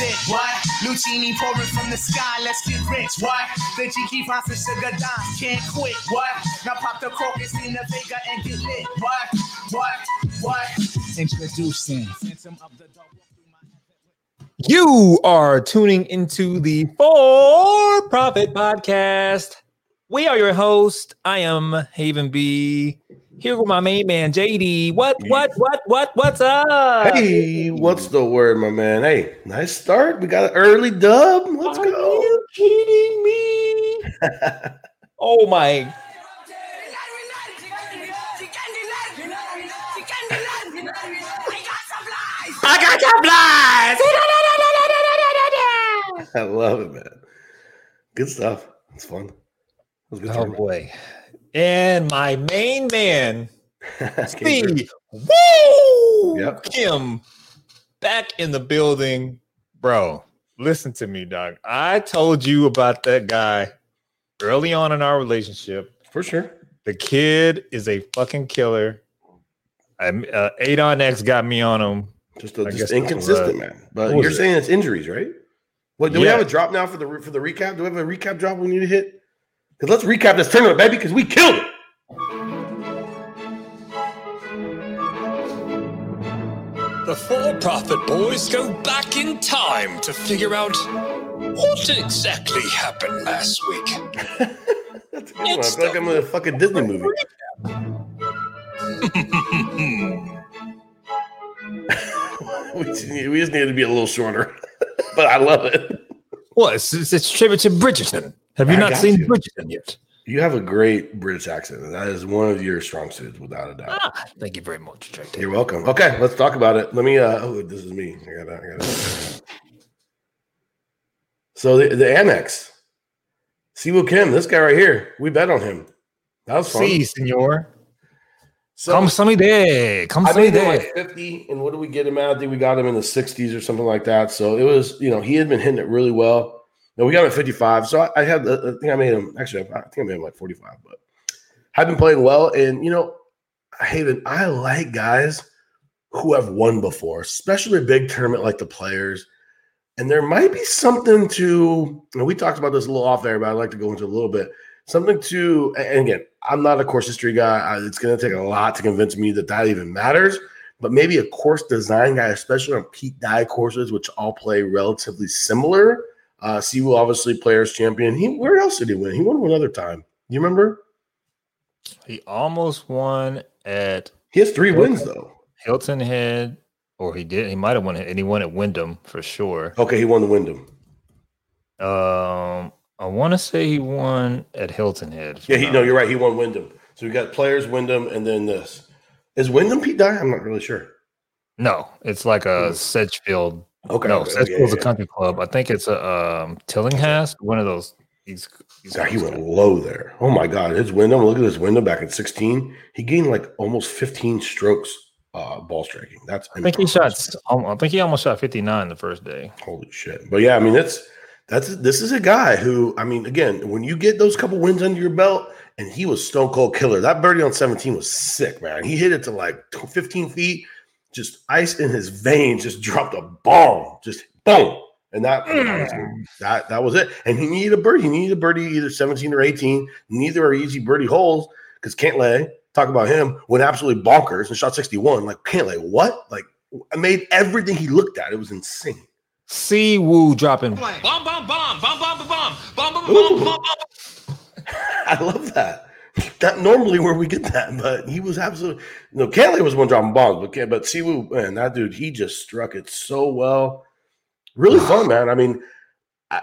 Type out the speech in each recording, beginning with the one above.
it. What? Lucini pouring from the sky, let's get rich. What? The cheeky pasta sugar dimes can't quit. What? Now pop the crocus in the Vega and get lit. What? What? What? Introducing. You are tuning into the For Profit Podcast. We are your host. I am Haven B. Here with my main man JD. What, what, what, what, what's up? Hey, what's the word, my man? Hey, nice start. We got an early dub. Let's Are go. you kidding me? oh my I got your I love it, man. Good stuff. It's fun. It was good Oh boy. And my main man. Steve Woo Yep. Kim back in the building. Bro, listen to me, dog. I told you about that guy early on in our relationship. For sure. The kid is a fucking killer. I, uh, Adon X got me on him. Just, a, just inconsistent, man. But what you're it? saying it's injuries, right? What do we have a drop now for the for the recap? Do we have a recap drop we need to hit? Because let's recap this tournament, baby, because we killed it. The for profit boys go back in time to figure out what exactly happened last week. That's a good one. I It's feel like I'm in a fucking Disney movie. we, just need, we just need to be a little shorter, but I love it. What? It's, it's, it's tribute to Bridgerton. Have you I not seen you. Bridgerton yet? You have a great British accent. That is one of your strong suits, without a doubt. Ah, thank you very much, JD. You're welcome. Okay, let's talk about it. Let me. uh Oh, this is me. I got. I got. So the the Amex, Siwoo Kim, this guy right here, we bet on him. That was fun. See, senor. So Come some day. Come I some made day. like 50, and what did we get him at? I think we got him in the 60s or something like that. So it was, you know, he had been hitting it really well. No, we got him at 55. So I, I had, I think I made him, actually, I think I made him like 45, but I've been playing well. And, you know, Haven, I like guys who have won before, especially a big tournament like the players. And there might be something to, and we talked about this a little off there, but I'd like to go into a little bit. Something to, and again, I'm not a course history guy. I, it's going to take a lot to convince me that that even matters. But maybe a course design guy, especially on Pete Dye courses, which all play relatively similar. Uh, Siwoo, obviously, players champion. He where else did he win? He won one other time. You remember? He almost won at He has three Okay. wins though. Hilton Head, or he did. He might have won it, and he won at Wyndham for sure. Okay, he won the Wyndham. Um, I want to say he won at Hilton Head. Yeah, he, no, you're right. He won Wyndham. So we got players Wyndham, and then this is Wyndham Pete Dye. I'm not really sure. No, it's like a. Sedgefield. Okay, no, okay, Sedgefield's yeah, a country club. I think it's a um Tillinghast, one of those. These, these yeah. He went low there. Oh my God, his window. Look at his window back at 16. He gained like almost 15 strokes uh, ball striking. That's I think he shot. I think he almost shot fifty nine the first day. Holy shit! But yeah, I mean that's that's this is a guy who I mean again when you get those couple wins under your belt and he was stone cold killer. That birdie on 17 was sick, man. He hit it to like 15 feet, just ice in his veins, just dropped a bomb, just boom, and that that that was it. And he needed a birdie. He needed a birdie either 17 or 18. Neither are easy birdie holes because Cantlay talk about him went absolutely bonkers and shot 61. Like Cantlay, what? Like I made everything he looked at. It was insane. Siwoo dropping. Bomb, bomb, bomb, bomb, bomb, bomb, bomb, bomb, bomb, bomb, bomb, bomb. I love that. Not normally where we get that, but he was absolutely no. Cantlay was one dropping bombs, but but Siwoo, man, that dude, he just struck it so well. Really fun, man. I mean, I,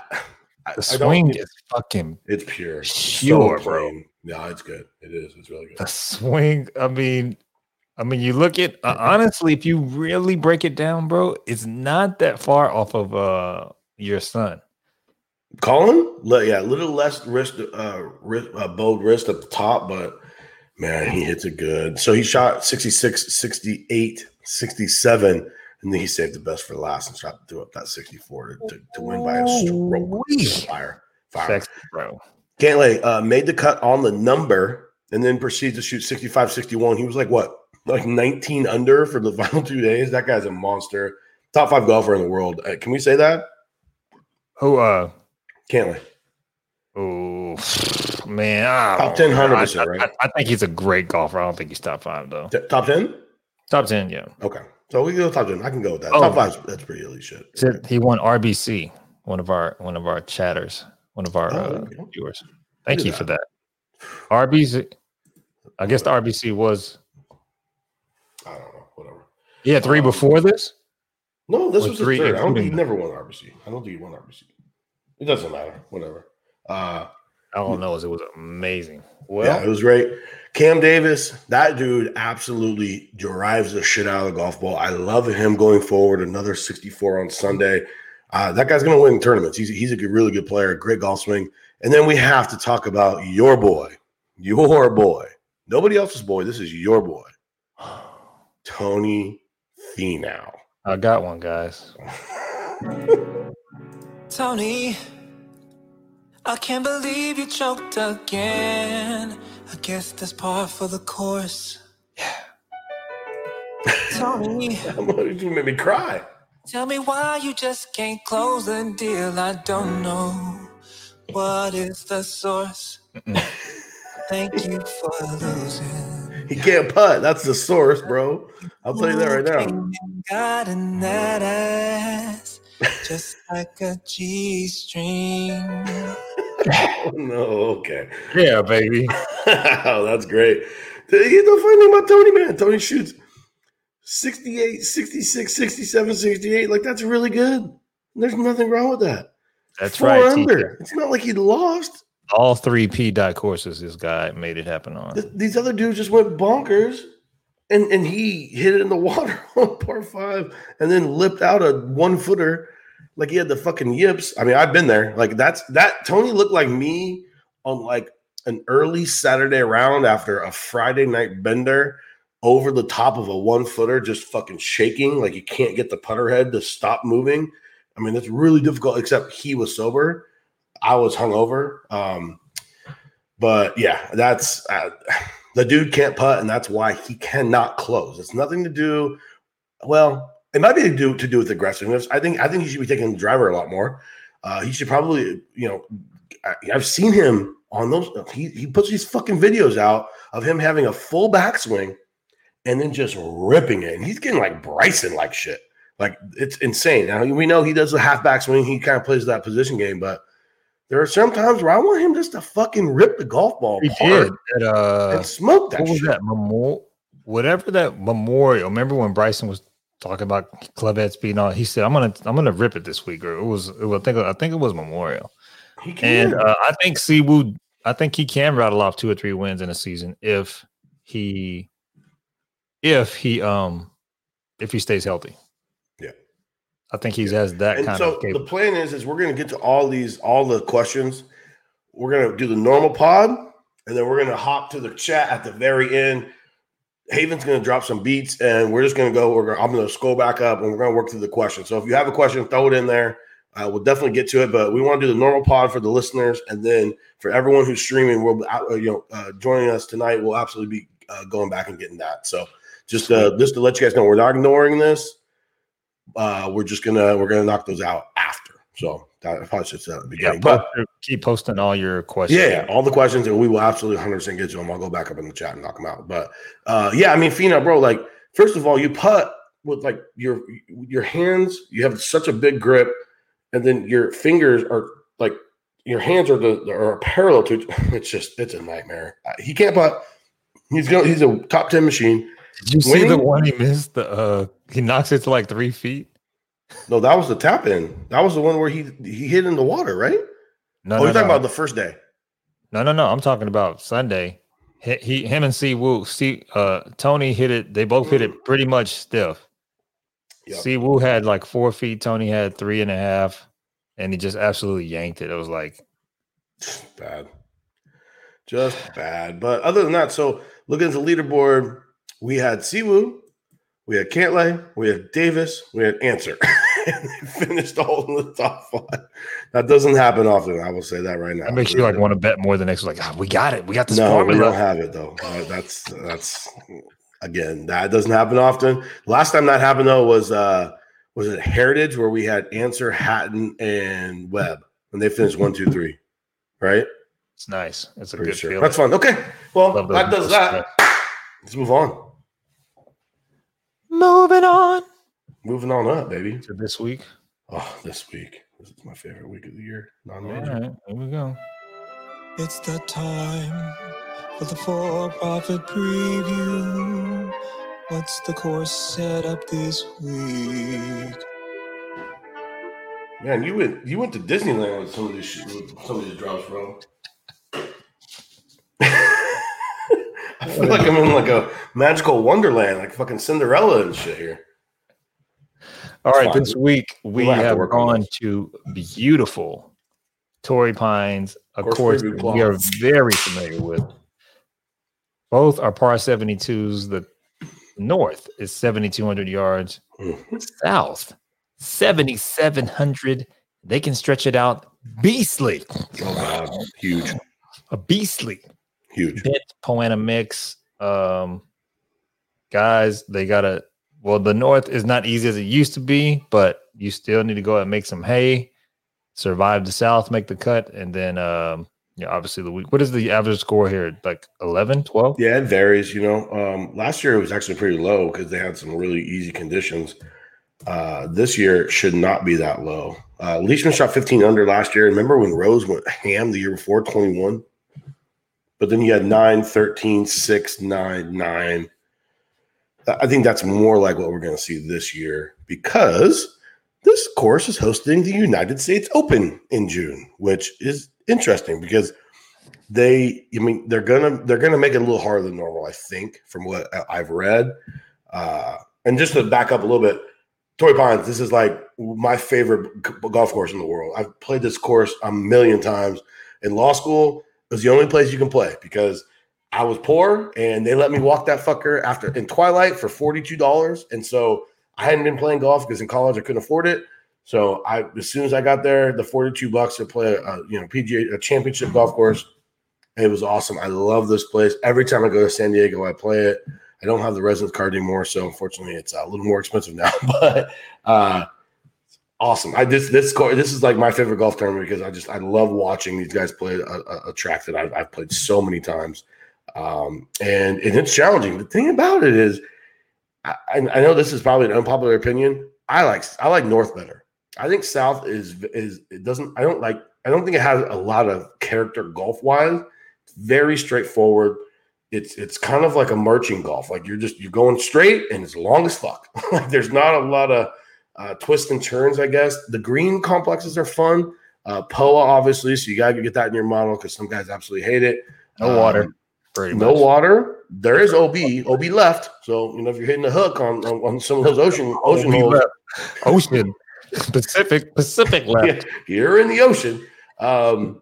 I, The swing is fucking. it's pure, It's Pure, bro. Yeah, it's good. It is. It's really good. The swing. I mean, I mean, you look at uh, honestly, if you really break it down, bro, it's not that far off of uh your son. Colin, le- yeah, a little less wrist, uh, wrist, uh, bowed wrist at the top, but man, he hits it good. So he shot 66, 68, 67, and then he saved the best for last and shot threw up that 64 to, to, to win by a stroke. Ooh-wee. Fire, fire. Sexy, bro. Cantlay uh, made the cut on the number and then proceeded to shoot 65, 61. He was like, what, like 19 under for the final two days? That guy's a monster. top five golfer in the world. Uh, can we say that? Who? Uh. Can't we? Oh man, I Top don't 10, know. 100%, I, right? I, I think he's a great golfer. I don't think he's top five though. T- top ten? Top ten, yeah. Okay, so we go top ten. I can go with that. Oh. Top five. That's pretty elite shit. Said He won RBC. One of our one of our chatters, one of our Oh, uh, okay. viewers. Thank you for that. RBC. I guess the RBC was I don't know. Whatever. yeah three Um, before this. No, this was the three, third. I don't think he never won RBC. I don't think he won RBC. It doesn't matter. Whatever. Uh, All I know is it was amazing. yeah, Well, it was great. Cam Davis, that dude absolutely drives the shit out of the golf ball. I love him going forward. Another 64 on Sunday. Uh, that guy's going to win tournaments. He's, he's a good, really good player, great golf swing. And then we have to talk about your boy, your boy, nobody else's boy. This is your boy, Tony Finau. I got one, guys. Tony, I can't believe you choked again. I guess that's par for the course. Yeah. Tony, you made me cry. tell me why you just can't close the deal. I don't know. What is the source? Thank you for losing. He can't putt. That's the source, bro. I'll tell you that right now. Got in that ass, just like a G string. Oh, no, okay. Yeah, baby. oh, that's great. The, the funny thing about Tony, man, Tony shoots 68, 66, 67, 68. Like, that's really good. There's nothing wrong with that. That's Four right. under. TK. It's not like he lost. All three Pete Dye courses this guy made it happen on. Th- These other dudes just went bonkers. And, and he hit it in the water on par five and then lipped out a one footer like he had the fucking yips. I mean, I've been there. Like that's that Tony looked like me on like an early Saturday round after a Friday night bender over the top of a one footer, just fucking shaking. Like you can't get the putter head to stop moving. I mean, it's really difficult, except he was sober. I was hungover. Um, but yeah, that's uh, the dude can't putt, and that's why he cannot close. It's nothing to do. Well, it might be to do to do with aggressiveness. I think I think he should be taking the driver a lot more. Uh, he should probably, you know, I, I've seen him on those. He he puts these fucking videos out of him having a full backswing and then just ripping it, and he's getting like Bryson like shit. Like it's insane. Now we know he does a half backswing. He kind of plays that position game, but there are some times where I want him just to fucking rip the golf ball He did. At, uh, and smoke that what was shit. that memorial? Whatever that memorial. Remember when Bryson was talking about club head speed and all? He said, "I'm gonna, I'm gonna rip it this week." Or it was, it was I think, I think it was Memorial. He can. And uh, I think Siwoo, I think he can rattle off two or three wins in a season if he, if he, um, if he stays healthy. I think he has that and kind so of. the plan is is we're gonna get to all these all the questions. We're gonna do the normal pod, and then we're gonna hop to the chat at the very end. Haven's gonna drop some beats, and we're just gonna go. We're gonna, I'm gonna scroll back up, and we're gonna work through the questions. So if you have a question, throw it in there. Uh, we'll definitely get to it, but we want to do the normal pod for the listeners, and then for everyone who's streaming, we'll uh, you know uh, joining us tonight. We'll absolutely be uh, going back and getting that. So just uh, just to let you guys know, we're not ignoring this. Uh, we're just gonna we're gonna knock those out after. So that I probably should say at the beginning. Yeah, but keep posting all your questions. yeah, yeah, all the questions, and we will absolutely 100 percent get to them. I'll go back up in the chat and knock them out. But uh, yeah, I mean, Finau, bro, like first of all, you putt with like your your hands. You have such a big grip, and then your fingers are like your hands are the are parallel to. It's just it's a nightmare. Uh, He can't putt. He's going. He's a top ten machine. Did you see the one he missed? The uh, he knocks it to like three feet. No, that was the tap in. That was the one where he he hit in the water, right? No, oh, no, you're talking no. about the first day. no, no, no. I'm talking about Sunday. He, he him and Siwoo, C uh Tony hit it. They both hit it pretty much stiff. Yep. Siwoo had like four feet. Tony had three and a half, and he just absolutely yanked it. It was like bad. Just bad. But other than that, so looking at the leaderboard, we had Siwoo, we had Cantlay, we had Davis, we had Ancer. and they finished all in the top five. That doesn't happen often. I will say that right now. that makes you like want to bet more than next. Like, ah, we got it. We got this No, we formula. don't have it though. Uh, That's that's again that doesn't happen often. Last time that happened though was uh was it Heritage where we had Ancer, Hatton, and Webb, and they finished one, two, three, right? It's nice. It's a Pretty good sure. feeling. That's fun. Okay, well that does that. Let's move on. Moving on Moving on up, baby. to this week. Oh, this week. This is my favorite week of the year. Non-major. right, here we go. It's the time for the for profit preview. What's the course set up this week? Man, you went you went to Disneyland with some of these with some of these drops, bro. I feel like I'm in like a magical wonderland, like fucking Cinderella and shit here. All right, fine. this week we might have to have gone to beautiful Torrey Pines, of Course course we are very familiar with. Both are par 72s. The north is 7,200 yards, Mhm. south 7,700. They can stretch it out beastly, Oh god, huge, a beastly huge. bit Poana mix. Um, guys, they gotta. Well, the north is not easy as it used to be, but you still need to go out and make some hay, survive the south, make the cut, and then um, yeah, obviously the week. What is the average score here? Like 11, 12? Yeah, it varies. You know, um, last year it was actually pretty low because they had some really easy conditions. Uh, this year should not be that low. Uh, Leishman shot 15 under last year. Remember when Rose went ham the year before, 21? But then you had 9, 13, 6, 9, 9. I think that's more like what we're going to see this year because this course is hosting the United States Open in June, which is interesting because they i mean they're gonna they're gonna make it a little harder than normal i think from what i've read uh and just to back up a little bit Torrey Pines, this is like my favorite golf course in the world. I've played this course a million times. In law school, it was the only place you can play because I was poor and they let me walk that fucker after in Twilight for $42. And so I hadn't been playing golf because in college I couldn't afford it. So I, as soon as I got there, the 42 bucks to play a, you know, PGA, a championship golf course, it was awesome. I love this place. Every time I go to San Diego, I play it. I don't have the residence card anymore, so unfortunately, it's a little more expensive now. But uh, awesome. I this this course, this is like my favorite golf tournament because I just I love watching these guys play a, a, track that I've, I've played so many times, um, and and it's challenging. The thing about it is, I, I know this is probably an unpopular opinion. I like I like North better. I think South is is it doesn't. I don't like. I don't think it has a lot of character golf wise. Very straightforward. It's it's kind of like a marching golf. Like you're just you're going straight and it's long as fuck. like there's not a lot of uh, twists and turns. I guess the green complexes are fun. Uh, POA obviously, so you gotta get that in your model because some guys absolutely hate it. No water. Um, Pretty no much. water. There is OB. OB left. So you know if you're hitting the hook on on, on some of those ocean ocean holes, left. Ocean. Pacific. Pacific left. yeah, you're in the ocean. Um,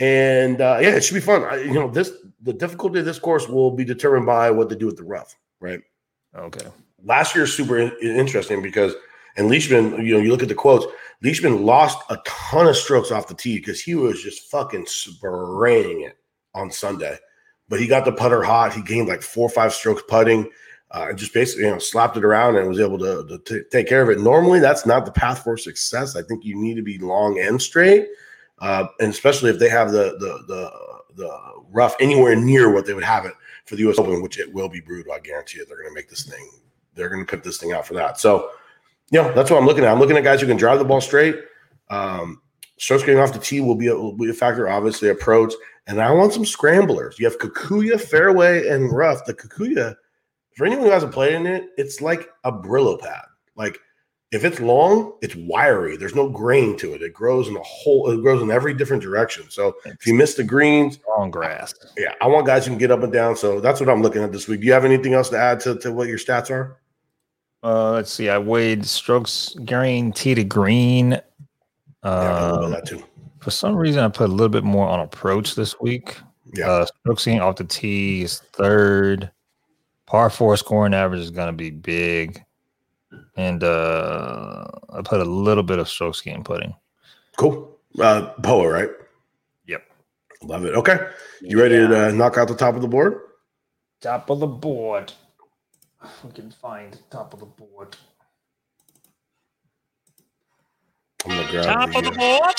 and uh, yeah, it should be fun. I, you know, this the difficulty of this course will be determined by what they do with the rough, right? Okay. Last year is super in- interesting because and Leishman, you know, you look at the quotes. Leishman lost a ton of strokes off the tee because he was just fucking spraying it on Sunday. But he got the putter hot. He gained like four or five strokes putting, uh, and just basically you know slapped it around and was able to, to t- take care of it. Normally, that's not the path for success. I think you need to be long and straight, uh, and especially if they have the the the the rough anywhere near what they would have it for the U.S. Open, which it will be brutal. I guarantee it. They're going to make this thing. They're going to put this thing out for that. So, you know, that's what I'm looking at. I'm looking at guys who can drive the ball straight. Um, strokes getting off the tee will be a, will be a factor. Obviously, approach. And I want some scramblers. You have Kikuyu, fairway, and rough. The Kikuyu, for anyone who hasn't played in it, it's like a Brillo pad. Like if it's long, it's wiry. There's no grain to it. It grows in a whole. It grows in every different direction. So if you miss the greens, Long grass. yeah, I want guys who can get up and down. So that's what I'm looking at this week. Do you have anything else to add to, to what your stats are? Uh, let's see. I weighed strokes green tee to green. Yeah, I got a little bit Um, of too. for some reason, I put a little bit more on approach this week. Yeah. Uh, strokes gained off the tee is third. Par four scoring average is going to be big. And uh, I put a little bit of strokes gain putting. Cool. Uh, Poa, right? Yep. Love it. Okay. You ready to uh, knock out the top of the board? Top of the board. We can find top of the board. I'm gonna grab Top of the board.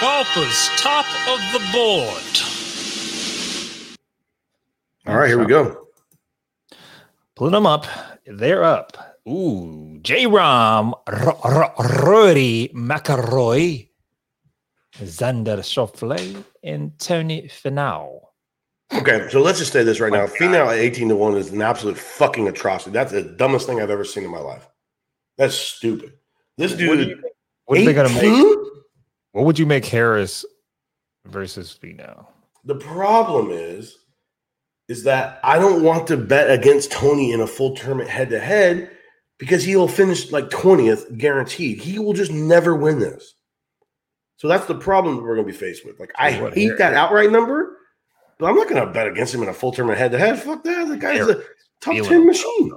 Golfers, top of the board. All right, here we go. Pulling them up. They're up. Ooh, J Rahm, R- R- Rory McIlroy, Xander Schauffele, and Tony Finau. Okay, so let's just say this right now. Female at 18 to 1 is an absolute fucking atrocity. That's the dumbest thing I've ever seen in my life. That's stupid. This What do you dude, What are they gonna make? What would you make Harris versus Finau? The problem is, is that I don't want to bet against Tony in a full tournament head to head because he will finish like 20th guaranteed. He will just never win this. So that's the problem that we're going to be faced with. Like, I What, hate Harris? that outright number, but I'm not going to bet against him in a full tournament head to head. Fuck that. The guy's a top feeling 10 himself, machine.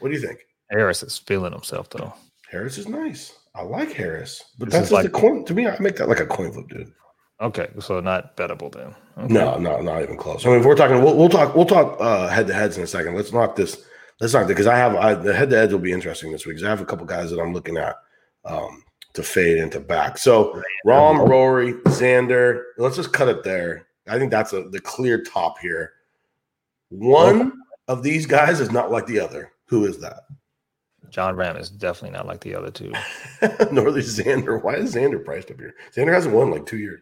What do you think? Harris is feeling himself though. Harris is nice. I like Harris, but This that's just like- a coin. To me, I make that like a coin flip, dude. Okay, so not bettable then. Okay. No, no, not even close. I mean, if we're talking, we'll, we'll talk, we'll talk uh, head to heads in a second. Let's knock this. Let's knock because I have I, the head to heads will be interesting this week. Cause I have a couple guys that I'm looking at um, to fade into back. So Rahm, Rory, Xander. Let's just cut it there. I think that's a, the clear top here. One of these guys is not like the other. Who is that? Jon Rahm is definitely not like the other two. Northern Xander. Why is Xander priced up here? Xander hasn't won like two years.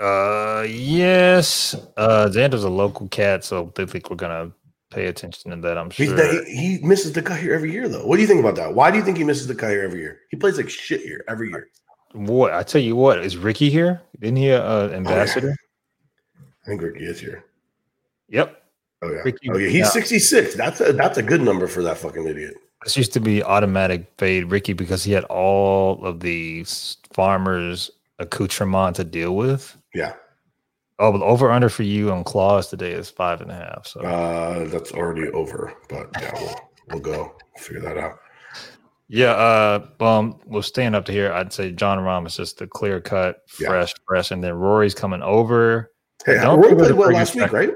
Uh, yes. Uh, Xander's a local cat, so they think we're gonna pay attention to that. I'm sure. he, he misses the cut here every year, though. What do you think about that? Why do you think he misses the cut here every year? He plays like shit here every year. What I tell you what, is Rickie here? Didn't he uh ambassador? I think Rickie is here. Yep. Oh yeah. Rickie- oh yeah. He's yeah. 66. That's a that's a good number for that fucking idiot. This used to be automatic fade Rickie because he had all of the s- farmers accoutrement to deal with. Yeah. Oh, but over under for you on clause today is five and a half. So Uh, that's already over. But yeah, we'll we'll go figure that out. yeah, uh, um, we'll stand up to here. I'd say Jon Rahm is just the clear cut, Yeah. fresh, fresh, and then Rory's coming over. Hey, give played well last week, right?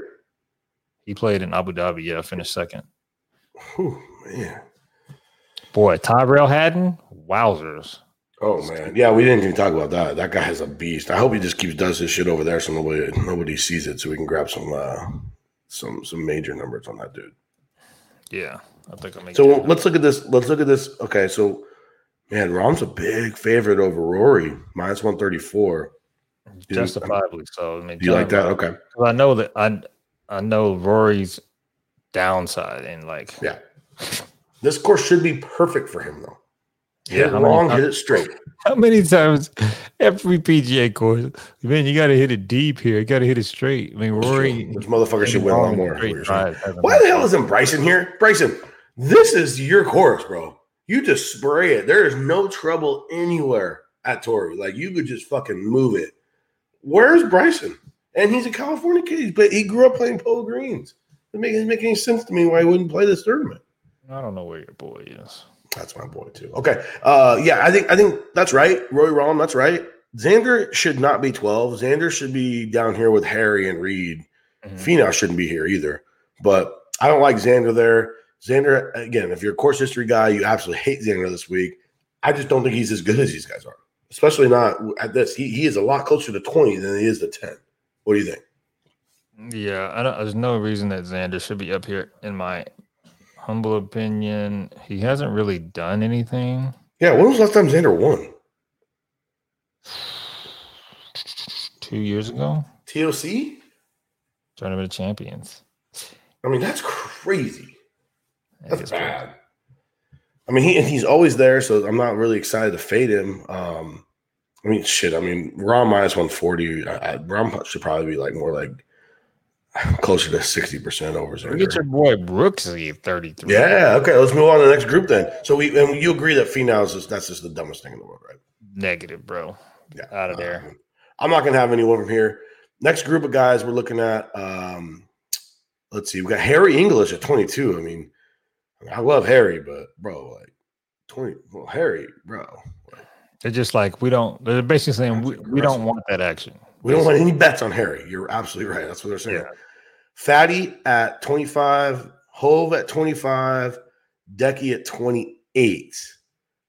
He played in Abu Dhabi. Yeah, finished second. Oh man. Boy, Tyrrell Hatton, wowzers. Oh man. Yeah, we didn't even talk about that. That guy has a beast. I hope he just keeps does his shit over there so nobody nobody sees it so we can grab some uh some some major numbers on that dude. Yeah, I think I make So let's look at this. Let's look at this. Okay, so man, Rahm's a big favorite over Rory, minus one thirty four. Um, justifiably so. I mean, you like that? Okay, I know that I I know Rory's downside and like yeah. This course should be perfect for him though. Hit Yeah, it how many long, hit it straight. how many times every PGA course, man, you got to hit it deep here. You got to hit it straight. I mean, Rory. This motherfucker should win a lot more. Straight what you're saying. drive hasn't Why the hell isn't Bryson here? Bryson, this is your course, bro. You just spray it. There is no trouble anywhere at Torrey. Like you could just fucking move it. Where's Bryson? And he's a California kid, but he grew up playing polo greens. It doesn't make any sense to me why he wouldn't play this tournament. I don't know where your boy is. That's my boy too. Okay. Uh yeah, I think I think that's right. Roy Rahm, that's right. Xander should not be 12. Xander should be down here with Harry and Reed. Finau shouldn't be here either. But I don't like Xander there. Xander, again, if you're a course history guy, you absolutely hate Xander this week. I just don't think he's as good as these guys are, especially not at this. He, he is a lot closer to 20 than he is to 10. What do you think? Yeah, I don't, there's no reason that Xander should be up here, in my humble opinion. He hasn't really done anything. Yeah, when was the last time Xander won? Two years ago, TOC? Tournament of Champions. I mean, that's crazy. That's is crazy. I mean, he and he's always there, so I'm not really excited to fade him. Um, I mean, shit. I mean, Rahm minus 140. I, I, Rahm should probably be like more like closer to 60% over Look at Xander. your boy Brooksy, 33. Yeah. Okay. Let's move on to the next group then. So we and you agree that Finau is that's just the dumbest thing in the world, right? Negative, bro. Yeah. Out of there. Um, I'm not gonna have anyone from here. Next group of guys we're looking at. Um, let's see. We got Harry English at 22. I mean, I love Harry, but bro, like 20. Well, Harry, bro, They're just like, we don't, they're basically saying, we, we don't want that action. we don't want any bets on Harry. You're absolutely right. That's what they're saying. Yeah. Fatty at 25, Hove at 25, Decky at 28.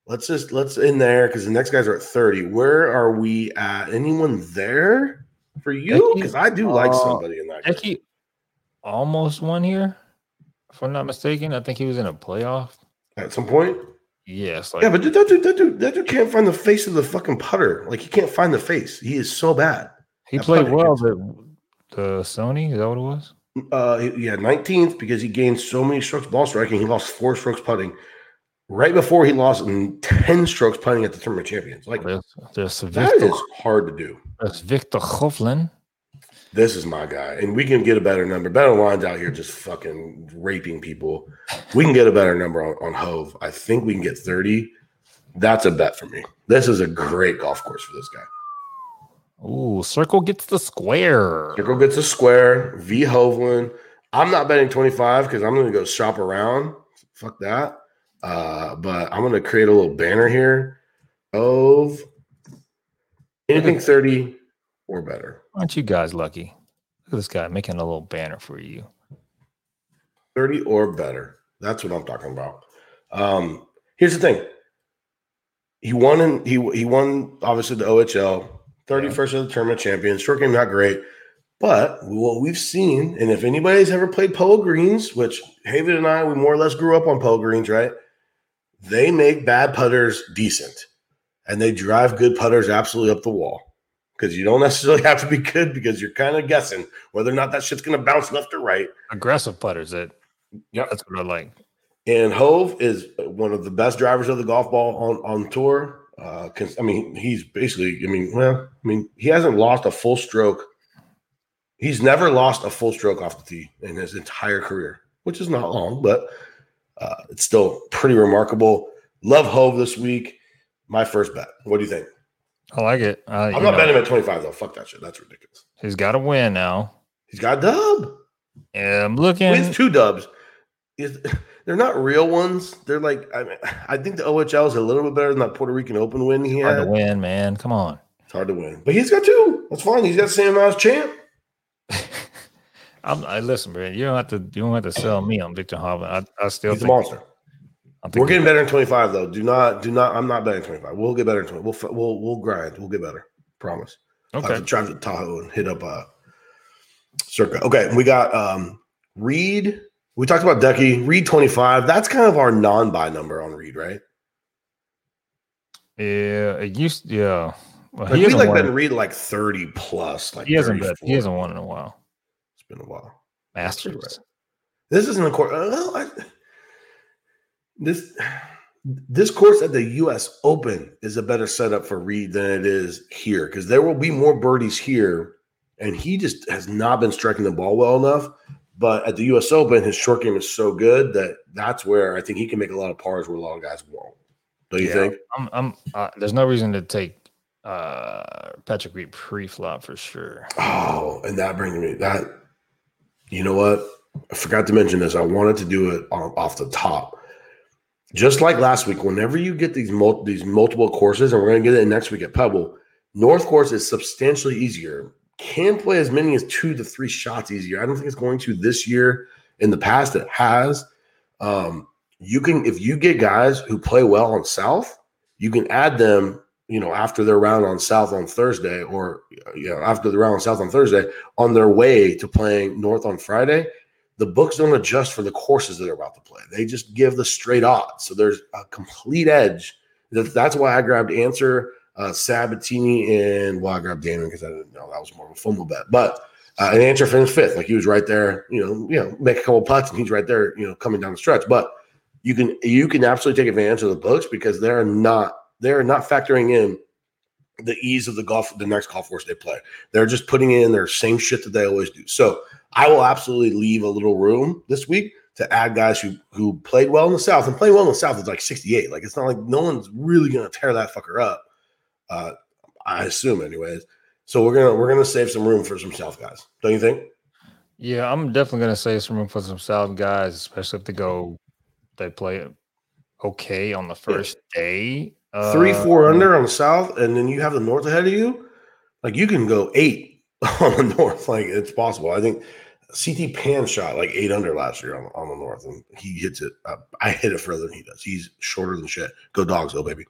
let's just let's in there because the next guys are at 30. Where are we at? Anyone there for you? Because I do like Uh, somebody in that. Becky almost won here, if I'm not mistaken. I think he was in a playoff. At some point. Yes, like Yeah, but dude, that dude, that dude, that dude can't find the face of the fucking putter. Like he can't find the face. He is so bad. he that played well. gets- The, the Sony is that what it was? Uh, yeah, 19th because he gained so many strokes ball striking. He lost four strokes putting. Right before he lost 10 strokes putting at the tournament champions. Like There's, there's that Victor, is hard to do. That's Viktor Hovland. This is my guy, and we can get a better number. Better lines out here just fucking raping people. We can get a better number on, on Hove. I think we can get 30. That's a bet for me. This is a great golf course for this guy. Ooh, circle gets the square. Circle gets a square. V Hovland. I'm not betting 25 because I'm going to go shop around. Fuck that. Uh, but I'm going to create a little banner here. Hove. Anything 30 or better. Aren't you guys lucky? Look at this guy making a little banner for you. 30 or better. That's what I'm talking about. Um, here's the thing. He won in he he won obviously the OHL, 31st of the tournament champion. Short game not great. But what we've seen, and if anybody's ever played polo greens, which Haven and I, we more or less grew up on polo greens, right? They make bad putters decent, and they drive good putters absolutely up the wall. Because you don't necessarily have to be good because you're kind of guessing whether or not that shit's going to bounce left or right. Aggressive putters. That Yeah, that's what I like. And Hove is one of the best drivers of the golf ball on on tour. Uh, I mean, he's basically. I mean, well, I mean, he hasn't lost a full stroke. He's never lost a full stroke off the tee in his entire career, which is not long, but uh, it's still pretty remarkable. Love Hove this week. My first bet. What do you think? I like it. Uh, I'm not know, betting him at 25 though. Fuck that shit. That's ridiculous. He's got a win now. He's got a dub. Yeah, I'm looking. wins two dubs. Is they're not real ones. They're like I mean, I think the OHL is a little bit better than that Puerto Rican Open win he Hard had. to win, man. Come on. It's hard to win, but he's got two. That's fine. He's got the same amount as champ. I'm, I listen, man. You don't have to. You don't have to sell me on Viktor Hovland. I, I still He's a think, monster. We're getting better in 25 though. Do not, do not. I'm not betting 25. We'll get better in 20. We'll we'll we'll grind. We'll get better. Promise. I have okay. to drive to Tahoe and hit up uh Circa. Okay, we got um Reed. We talked about Decky. Reed 25. That's kind of our non-buy number on Reed, right? Yeah, it used. Yeah, well, Like, he hasn't like won. been Reed like 30 plus. Like he hasn't. 34. he hasn't won in a while. It's been a while. Masters. Right. This isn't a course. Well, I, this this course at the U.S. Open is a better setup for Reed than it is here because there will be more birdies here, and he just has not been striking the ball well enough. But at the U.S. Open, his short game is so good that that's where I think he can make a lot of pars where a lot of guys won't. Don't you Yeah. think? I'm. I'm. Uh, there's no reason to take uh Patrick Reed pre-flop for sure. Oh, and that brings me that. You know what? I forgot to mention this. I wanted to do it off the top. Just like last week, whenever you get these mul- these multiple courses, and we're going to get it next week at Pebble, North Course is substantially easier. Can play as many as two to three shots easier. I don't think it's going to this year. In the past, it has. Um, you can if you get guys who play well on South, you can add them. You know, after their round on South on Thursday, or you know, after the round on South on Thursday, on their way to playing North on Friday, the books don't adjust for the courses that they're about to play. They just give the straight odds. So there's a complete edge. That's why I grabbed Ancer, uh, Sabatini, and well, I grabbed Dahmen because I didn't know that was more of a fumble bet. But uh, and Ancer finished fifth. Like he was right there, you know, you know, make a couple putts and he's right there, you know, coming down the stretch. But you can you can absolutely take advantage of the books because they're not they're not factoring in the ease of the golf the next golf course they play. They're just putting in their same shit that they always do. So I will absolutely leave a little room this week to add guys who who played well in the South and playing well in the South is like 68. Like it's not like no one's really gonna tear that fucker up. Uh, I assume, anyways. So we're gonna we're gonna save some room for some South guys. Don't you think? Yeah, I'm definitely gonna save some room for some South guys, especially if they go, they play okay on the first day. Three, Uh, four under on the South, and then you have the North ahead of you. Like you can go eight on the North. Like it's possible. I think CT Pan shot like eight under last year on, on the north, and he hits it. Uh, I hit it further than he does. He's shorter than shit. Go dogs, though, baby.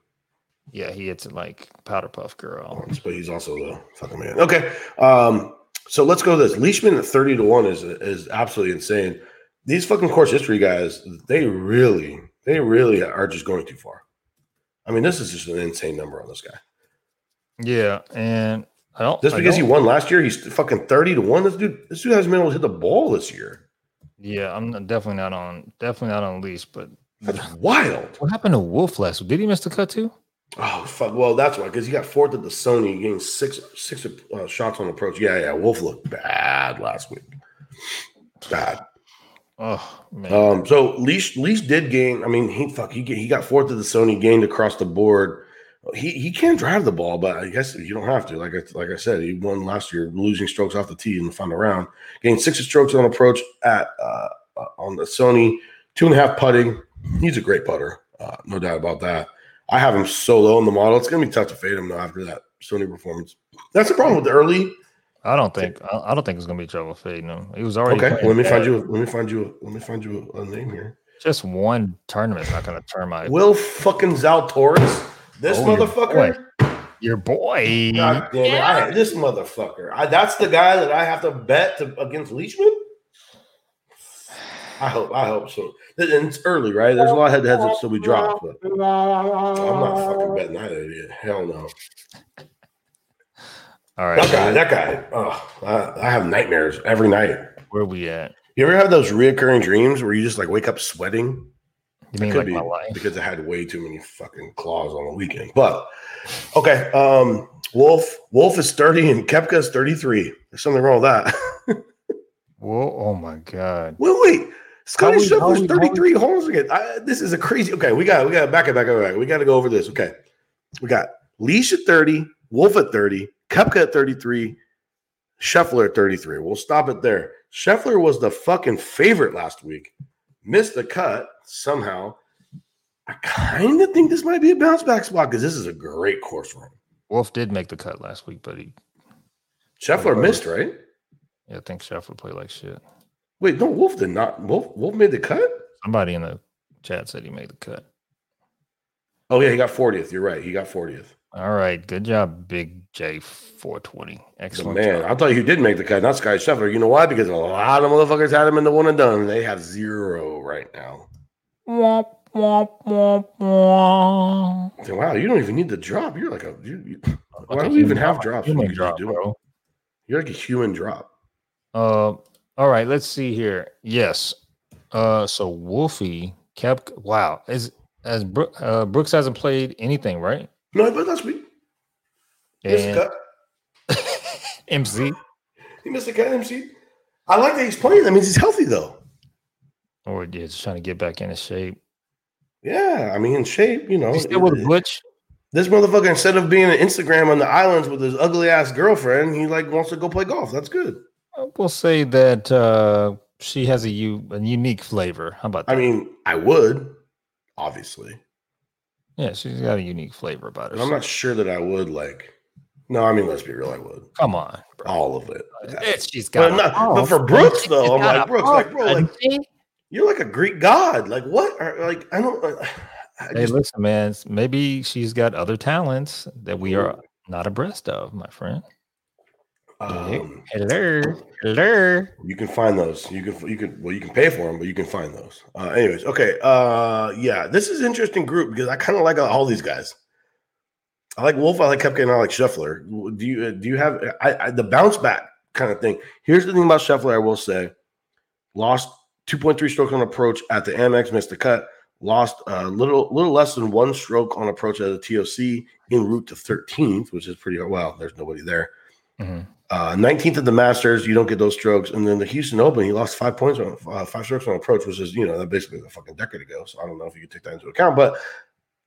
Yeah, he hits it like powder puff girl. But he's also the fucking man. Okay, um, so let's go. This Leishman at thirty to one is is absolutely insane. These fucking course history guys, they really, they really are just going too far. I mean, this is just an insane number on this guy. Yeah, and I don't Just because he don't- won last year, he's fucking thirty to one. This dude, this dude hasn't been able to hit the ball this year. Yeah, I'm definitely not on definitely not on leash. But That's wild. what happened to Wolff last? week? Did he miss the cut too? Oh fuck! Well, that's why because he got fourth at the Sony, getting six six uh, shots on approach. Yeah, yeah. Wolff looked bad last week. Bad. Oh man, Um, so Leash Leash did gain. I mean, he fuck he he got fourth at the Sony, gained across the board. He he can drive the ball, but I guess you don't have to. Like I like I said, he won last year, losing strokes off the tee in the final round. Gained six strokes on approach at uh, uh, on the Sony, two and a half putting. He's a great putter, uh, no doubt about that. I have him so low in the model. It's gonna be tough to fade him though after that Sony performance. That's the problem with the early. I don't think I, don't think it's gonna be trouble fading him. He was already Okay, let me find you. Let me find you. Let me find you a, name here. Just one tournament's not gonna turn my Will fucking Zalatoris. This Oh, your motherfucker. your boy. God damn it. I, this motherfucker. I, that's the guy that I have to bet to, against Leishman. I hope. I hope so. And it's early, right? There's a lot of head to heads that still be dropped, but I'm not fucking betting that idiot. Hell no. All right, That guy. That guy. Oh, I, I have nightmares every night. where we at? You ever have those reoccurring dreams where you just like wake up sweating? You mean Could like be my life? because I had way too many fucking claws on the weekend. But okay, um, Wolff Wolff is thirty and Koepka is thirty three. There's something wrong with that. Whoa! Oh my god! wait, wait. Scotty we- how Scheffler's we- how thirty holes again. I, this is a crazy. Okay, we got we got back it back it back. We got to go over this. Okay, we got Leash at thirty, Wolff at thirty, Koepka at thirty three, Scheffler at thirty three. We'll stop it there. Scheffler was the fucking favorite last week. Missed the cut somehow. I kind of think this might be a bounce back spot because this is a great course him. Wolff did make the cut last week, but he Scheffler missed, right? yeah, I think Scheffler played like shit. Wait, no, Wolff did not. Wolff, Wolff made the cut. Somebody in the chat said he made the cut. Oh yeah, he got 40th. You're right. He got 40th. All right, good job, Big J four twenty. The Excellent. man, job. I thought you did make the cut, not Sky Scheffler. You know why? Because a lot of motherfuckers had him in the one and done. They have zero right now. Wow, you don't even need the drop. You're like a. You, you, why Like a do we even human have drops? human when you drop, do bro. You're like a human drop. Uh, all right, let's see here. Yes. Uh, so Wolfie kept. Wow, is as Brook, uh, Brooks hasn't played anything, right? No, but last week. He missed the And cut. MC He missed the cut, MC. I like that he's playing. That means he's healthy, though. Or yeah, just trying to get back into shape. Yeah, I mean, in shape, you know. He's still with Butch. This motherfucker, instead of being an Instagram on the islands with his ugly ass girlfriend, he like wants to go play golf. That's good. We'll say that uh, she has a, u- a unique flavor. How about that? I mean, I would, obviously, yeah, she's got a unique flavor about her. but I'm not sure that I would like. No, I mean, let's be real, I would Come on, bro. all of it. She's But, got. not, a but for. Brooks though, I'm like Brooks, like bro, like? You're like a Greek god. Like what? Are, like I don't. uh, I Hey, just- listen, man. Maybe she's got other talents that we are not abreast of, my friend. um, Hello, hello. You can find those. You can you can well you can pay for them, but you can find those. Uh, anyways, okay. Uh, yeah, this is an interesting group because I kind of like all these guys. I like Wolff. I like Koepka, and I like Scheffler. Do you uh, do you have I, I the bounce back kind of thing? Here's the thing about Scheffler. I will say, lost 2.3 stroke on approach at the Amex, missed the cut. Lost a little little less than one stroke on approach at the TOC en route to 13th, which is pretty well. There's nobody there. Mhm. Uh, 19th at the Masters, you don't get those strokes, and then the Houston Open, he lost five points on uh, five strokes on approach, which is you know that basically a fucking decade ago. So I don't know if you could take that into account, but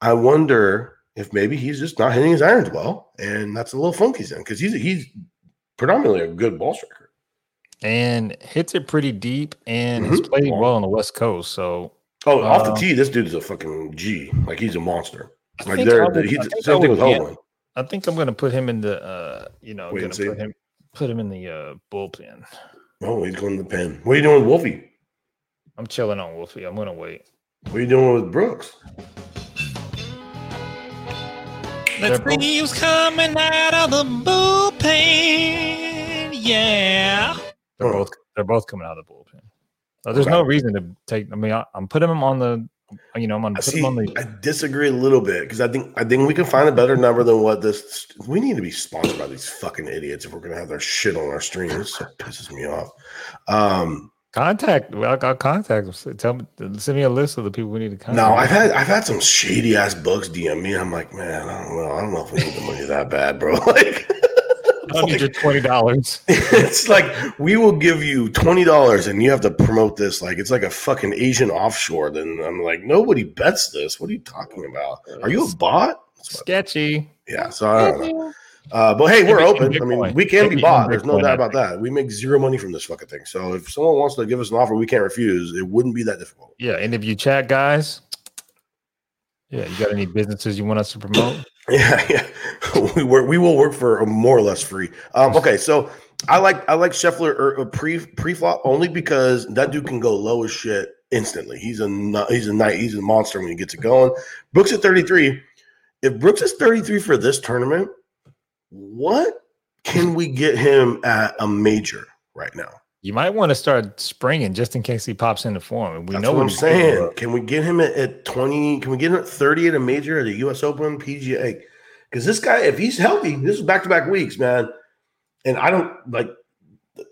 I wonder if maybe he's just not hitting his irons well, and that's a little funky then because he's he's predominantly a good ball striker. And hits it pretty deep and has Mhm. played well on the West Coast. So Oh, off the Uh, tee, this dude's a fucking G. Like he's a monster. I Like think he's I same thing with Hogan. I think I'm gonna put him in the uh you know, Wait gonna put him put him in the uh bullpen. Oh, he's going to the pen. What are you doing with Wolfie? I'm chilling on Wolfie. I'm gonna wait. What are you doing with Brooks? Let's They're see who's coming out of the bullpen. Yeah. They're both they're both coming out of the bullpen. So there's no reason to take. I mean, I, I'm putting them on the. You know, I'm put see. them on the. I disagree a little bit because I think I think we can find a better number than what this. We need to be sponsored by these fucking idiots if we're gonna have their shit on our stream. This so pisses me off. Um, Contact. Well, I got contact. Tell me. Send me a list of the people we need to contact. no, I've had I've had some shady ass books DM me. I'm like, man, I don't know. I don't know if we need the money that bad, bro. Like, I don't need your twenty dollars. it's like we will give you twenty dollars and you have to promote this like it's like a fucking Asian offshore. Then I'm like, nobody bets this. What are you talking about? Are you a bot? Sketchy. Yeah, so I don't know. Uh, but hey, we're open. I mean, we can be bought. There's no doubt about that. We make zero money from this fucking thing. So if someone wants to give us an offer, we can't refuse. It wouldn't be that difficult. Yeah, and if you chat guys. Yeah, you got any businesses you want us to promote? Yeah, yeah. we work. We will work for uh, more or less free. Um, okay, so I like I like Scheffler or, or pre pre flop only because that dude can go low as shit instantly. He's a he's a night he's a monster when he gets it going. Brooks at 33. If Brooks is 33 for this tournament, what can we get him at a major right now? You might want to start springing just in case he pops into form. And we That's know what I'm saying. Can we get him at, at 20? Can we get him at 30 at a major at the US Open PGA? Because this guy, if he's healthy, this is back to back weeks, man. And I don't like,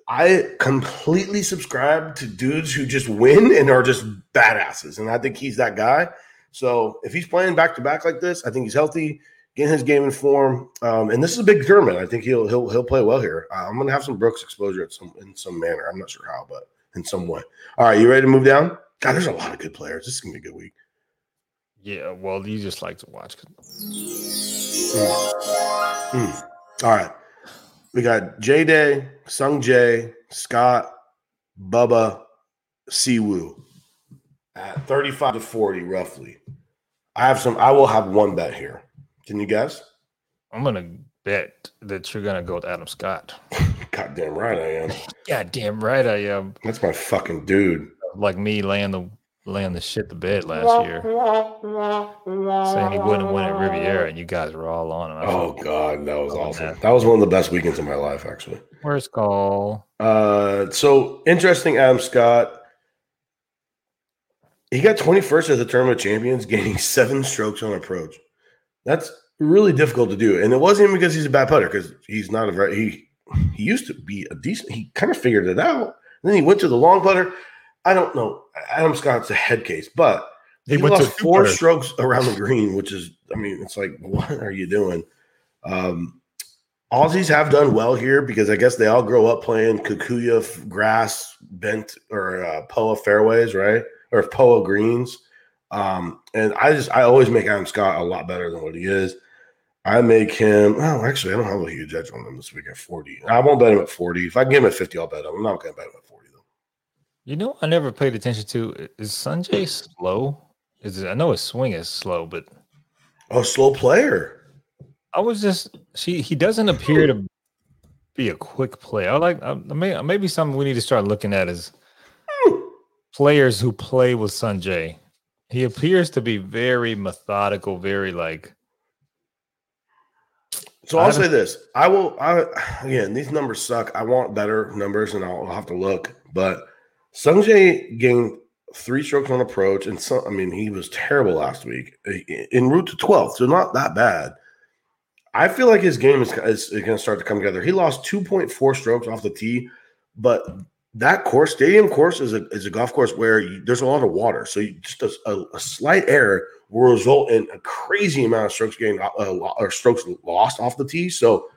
I completely subscribe to dudes who just win and are just badasses. And I think he's that guy. So if he's playing back to back like this, I think he's healthy, getting his game in form. Um, and this is a big tournament. I think he'll he'll he'll play well here. Uh, I'm gonna have some Brooks exposure at some in some manner. I'm not sure how, but in some way. All right, you ready to move down? God, there's a lot of good players. This is gonna be a good week. Yeah, well, you just like to watch. Mm. All right. We got J Day, Sung Jae, Scott, Bubba, Siwoo at 35 to 40, roughly. I have some, I will have one bet here. Can you guess? I'm gonna bet that you're gonna go with Adam Scott. Goddamn right I am. God damn right I am. That's my fucking dude. Like me laying the laying the shit to bed last year, saying he wouldn't win at Riviera, and you guys were all on him. I Oh God, that was awesome. man. That was one of the best weekends of my life, actually. Where's call? Uh, so interesting, Adam Scott. He got 21st as the tournament of champions, gaining seven strokes on approach. That's really difficult to do, and it wasn't even because he's a bad putter, because he's not a very he he used to be a decent. He kind of figured it out. Then he went to the long putter. I don't know. Adam Scott's a head case, but He he, went to lost four two-putter. strokes around the green, which is, I mean, it's like, what are you doing? Um, Aussies have done well here because I guess they all grow up playing Kikuyu grass bent or uh, Poa fairways, right? Or Poa greens. Um, and I just, I always make Adam Scott a lot better than what he is. I make him, oh, actually, I don't have a huge edge on him this week at 40. I won't bet him at 40. If I get him at 50, I'll bet him. I'm not going to bet him at 40, though. You know, I never paid attention to. Is Sungjae slow? Is it, I know his swing is slow, but Oh, slow player. I was just she. He doesn't appear to be a quick player. I like I, may, maybe something we need to start looking at is hmm. players who play with Sungjae. He appears to be very methodical, very like So I'll say this: I will. I again, these numbers suck. I want better numbers, and I'll, I'll have to look. But Sungjae gained three strokes on approach, and some. I mean, he was terrible last week eh, eh, in route to 12th, so not that bad. I feel like his game is, is, going to start to come together. He lost 2.4 strokes off the tee, but that course, stadium course, is a is a golf course where you, there's a lot of water, so you, just a, a, slight error will result in a crazy amount of strokes gained uh, or strokes lost off the tee. So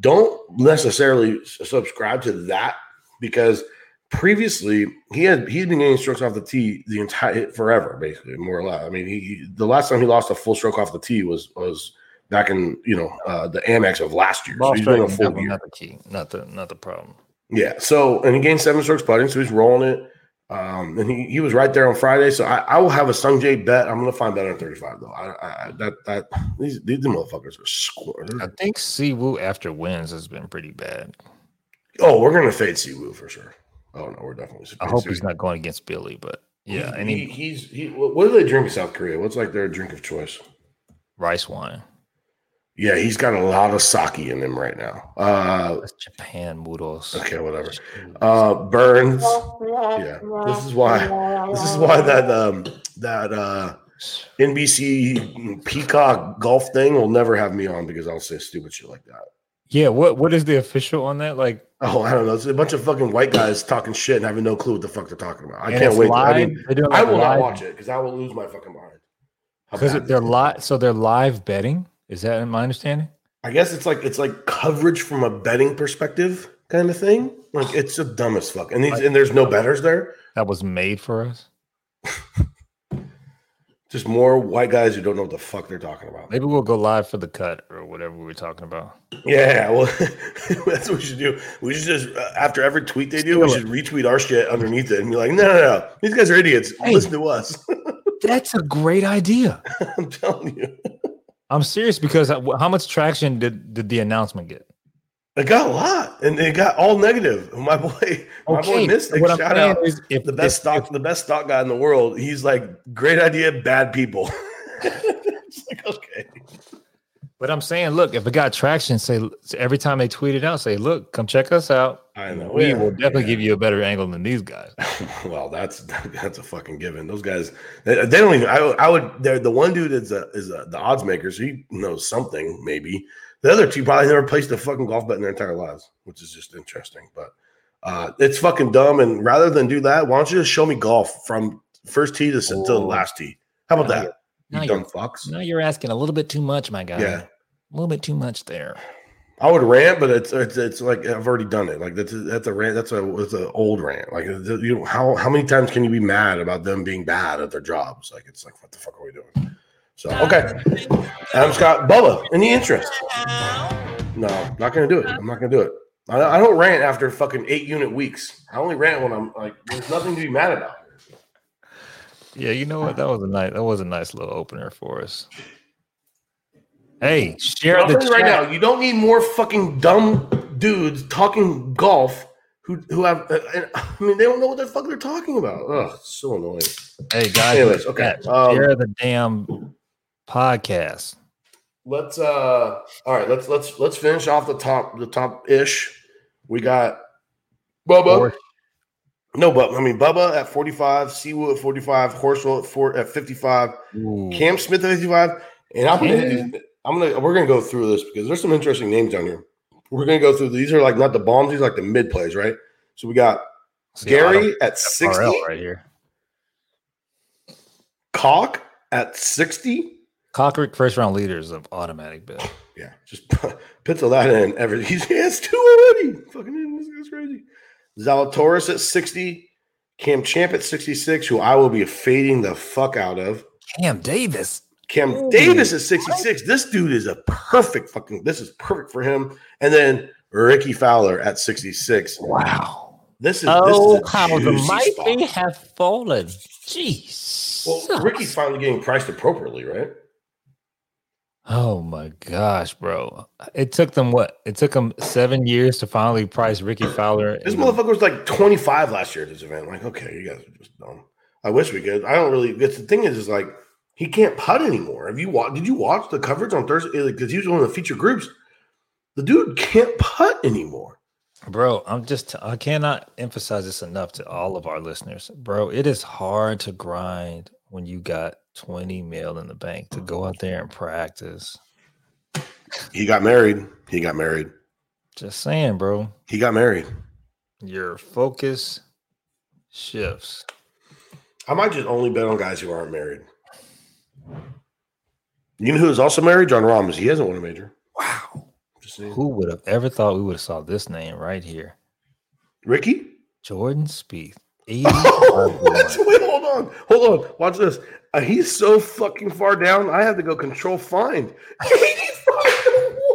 don't necessarily subscribe to that because previously he had he's been getting strokes off the tee the entire forever, basically more or less. I mean, he, he- the last time he lost a full stroke off the tee was was back in you know uh, the Amex of last year. So he's been a full year. not the key, not the not the problem. Yeah. So, and he gained seven strokes putting, so he's rolling it. Um, and he, he was right there on Friday. So I, I will have a Sungjae bet. I'm gonna find better than 35 though. I, I that that these these motherfuckers are scoring. I think Siwoo after wins has been pretty bad. Oh, we're gonna fade Siwoo for sure. Oh no, we're definitely. I hope he's not going against Billy, but yeah, He- and he, he's he. What do they drink in South Korea? What's like their drink of choice? rice wine. Yeah, he's got a lot of sake in him right now. Uh, That's Japan noodles. okay, whatever. Uh, Burns. Yeah, this is why. This is why that um that uh NBC Peacock golf thing will never have me on because I'll say stupid shit like that. Yeah, what what is the official on that? Like, Oh, I don't know. It's a bunch of fucking white guys talking shit and having no clue what the fuck they're talking about. I can't wait. Live, I mean, they're I like will not watch it because I will lose my fucking mind. Because they're this is. live. So they're live betting. Is that my understanding? I guess it's like it's like coverage from a betting perspective kind of thing. Like it's the dumbest fuck. And these, and there's no betters there. That was made for us. Just more white guys who don't know what the fuck they're talking about. Maybe we'll go live for the cut or whatever we were talking about. Yeah, well, that's what we should do. We should just uh, after every tweet they do, we should retweet our shit underneath it and be like, no, no, no, these guys are idiots. Hey. Listen to us. That's a great idea. I'm telling you, I'm serious because how much traction did did the announcement get? it got a lot, and it got all negative. My boy, my boy Mystic, what shout out. is if the best if- stock, the best stock guy in the world. He's like, great idea, bad people. it's like, okay. But I'm saying, look, if it got traction, say every time they tweet it out, say, look, come check us out. I know. We Yeah, will definitely yeah. give you a better angle than these guys. well, that's that's a fucking given. Those guys, they, they don't even. I, I would. They're the one dude is a, is a, the odds maker, so he knows something maybe. The other two probably never placed a fucking golf bet in their entire lives, which is just interesting. But uh, it's fucking dumb. And rather than do that, why don't you just show me golf from first tee to, to the Oh. last tee? How about that? You're- You now dumb you're- fucks. Now you're asking a little bit too much, my guy. Yeah. A little bit too much there. I would rant, but it's it's, it's like I've already done it. Like that's a, that's a rant. That's a it's an old rant. Like you know, how how many times can you be mad about them being bad at their jobs? Like it's like what the fuck are we doing? So uh, okay, Adam Scott, Bubba, any interest? No, not gonna do it. I'm not gonna do it. I, I don't rant after fucking eight unit weeks. I only rant when I'm like there's nothing to be mad about. Yeah, you know what? That was a nice that was a nice little opener for us. Hey, share I'll the you right now, you don't need more fucking dumb dudes talking golf who who have. Uh, I mean, they don't know what the fuck they're talking about. Ugh, so annoying. Hey guys, Anyways, okay, chat, um, share the damn podcast. Let's uh all right, let's let's let's finish off the top the top ish. We got Bubba. Or- No, but I mean Bubba at 45, Siwoo at 45, Horschel at four at 55, Ooh. Cam Smith at 55. And I'm gonna Cam. I'm gonna we're gonna go through this because there's some interesting names down here. We're gonna go through these are like not the bombs, these are like the mid plays, right? So we got See, Gary at 60, RL right here. Cock at 60. Kokrak first round leaders of automatic bill. Yeah, just pencil that in. Every he's, he has two already. Fucking this guy's crazy. Zalatoris at 60, Cam Champ at 66, who I will be fading the fuck out of. Cam Davis. Cam Ooh. Davis at 66. This dude is a perfect fucking, this is perfect for him. And then Rickie Fowler at 66. Wow. This is Oh, this is a how the juicy mighty have fallen. Jeez. Well, Rickie's finally getting priced appropriately, right? Oh my gosh, bro. It took them what? It took them seven years to finally price Rickie Fowler. This motherfucker was like 25 last year at this event. Like, okay, you guys are just dumb. I wish we could. I don't really. It's the thing is, is like he can't putt anymore. Have you watched? Did you watch the coverage on Thursday? Because he was one of the feature groups. The dude can't putt anymore. Bro, I'm just I cannot emphasize this enough to all of our listeners. Bro, it is hard to grind when you got 20 mil in the bank to go mm. out there and practice. He got married. He got married. Just saying, bro. He got married. Your focus shifts. I might just only bet on guys who aren't married. You know who is also married? John Ramos. He hasn't won a major. Wow. Just. Who would have ever thought we would have saw this name right here? Rickie? Jordan Spieth. Oh, wait, hold on. Hold on. Watch this. Uh, he's so fucking far down. I have to go control find. 85 to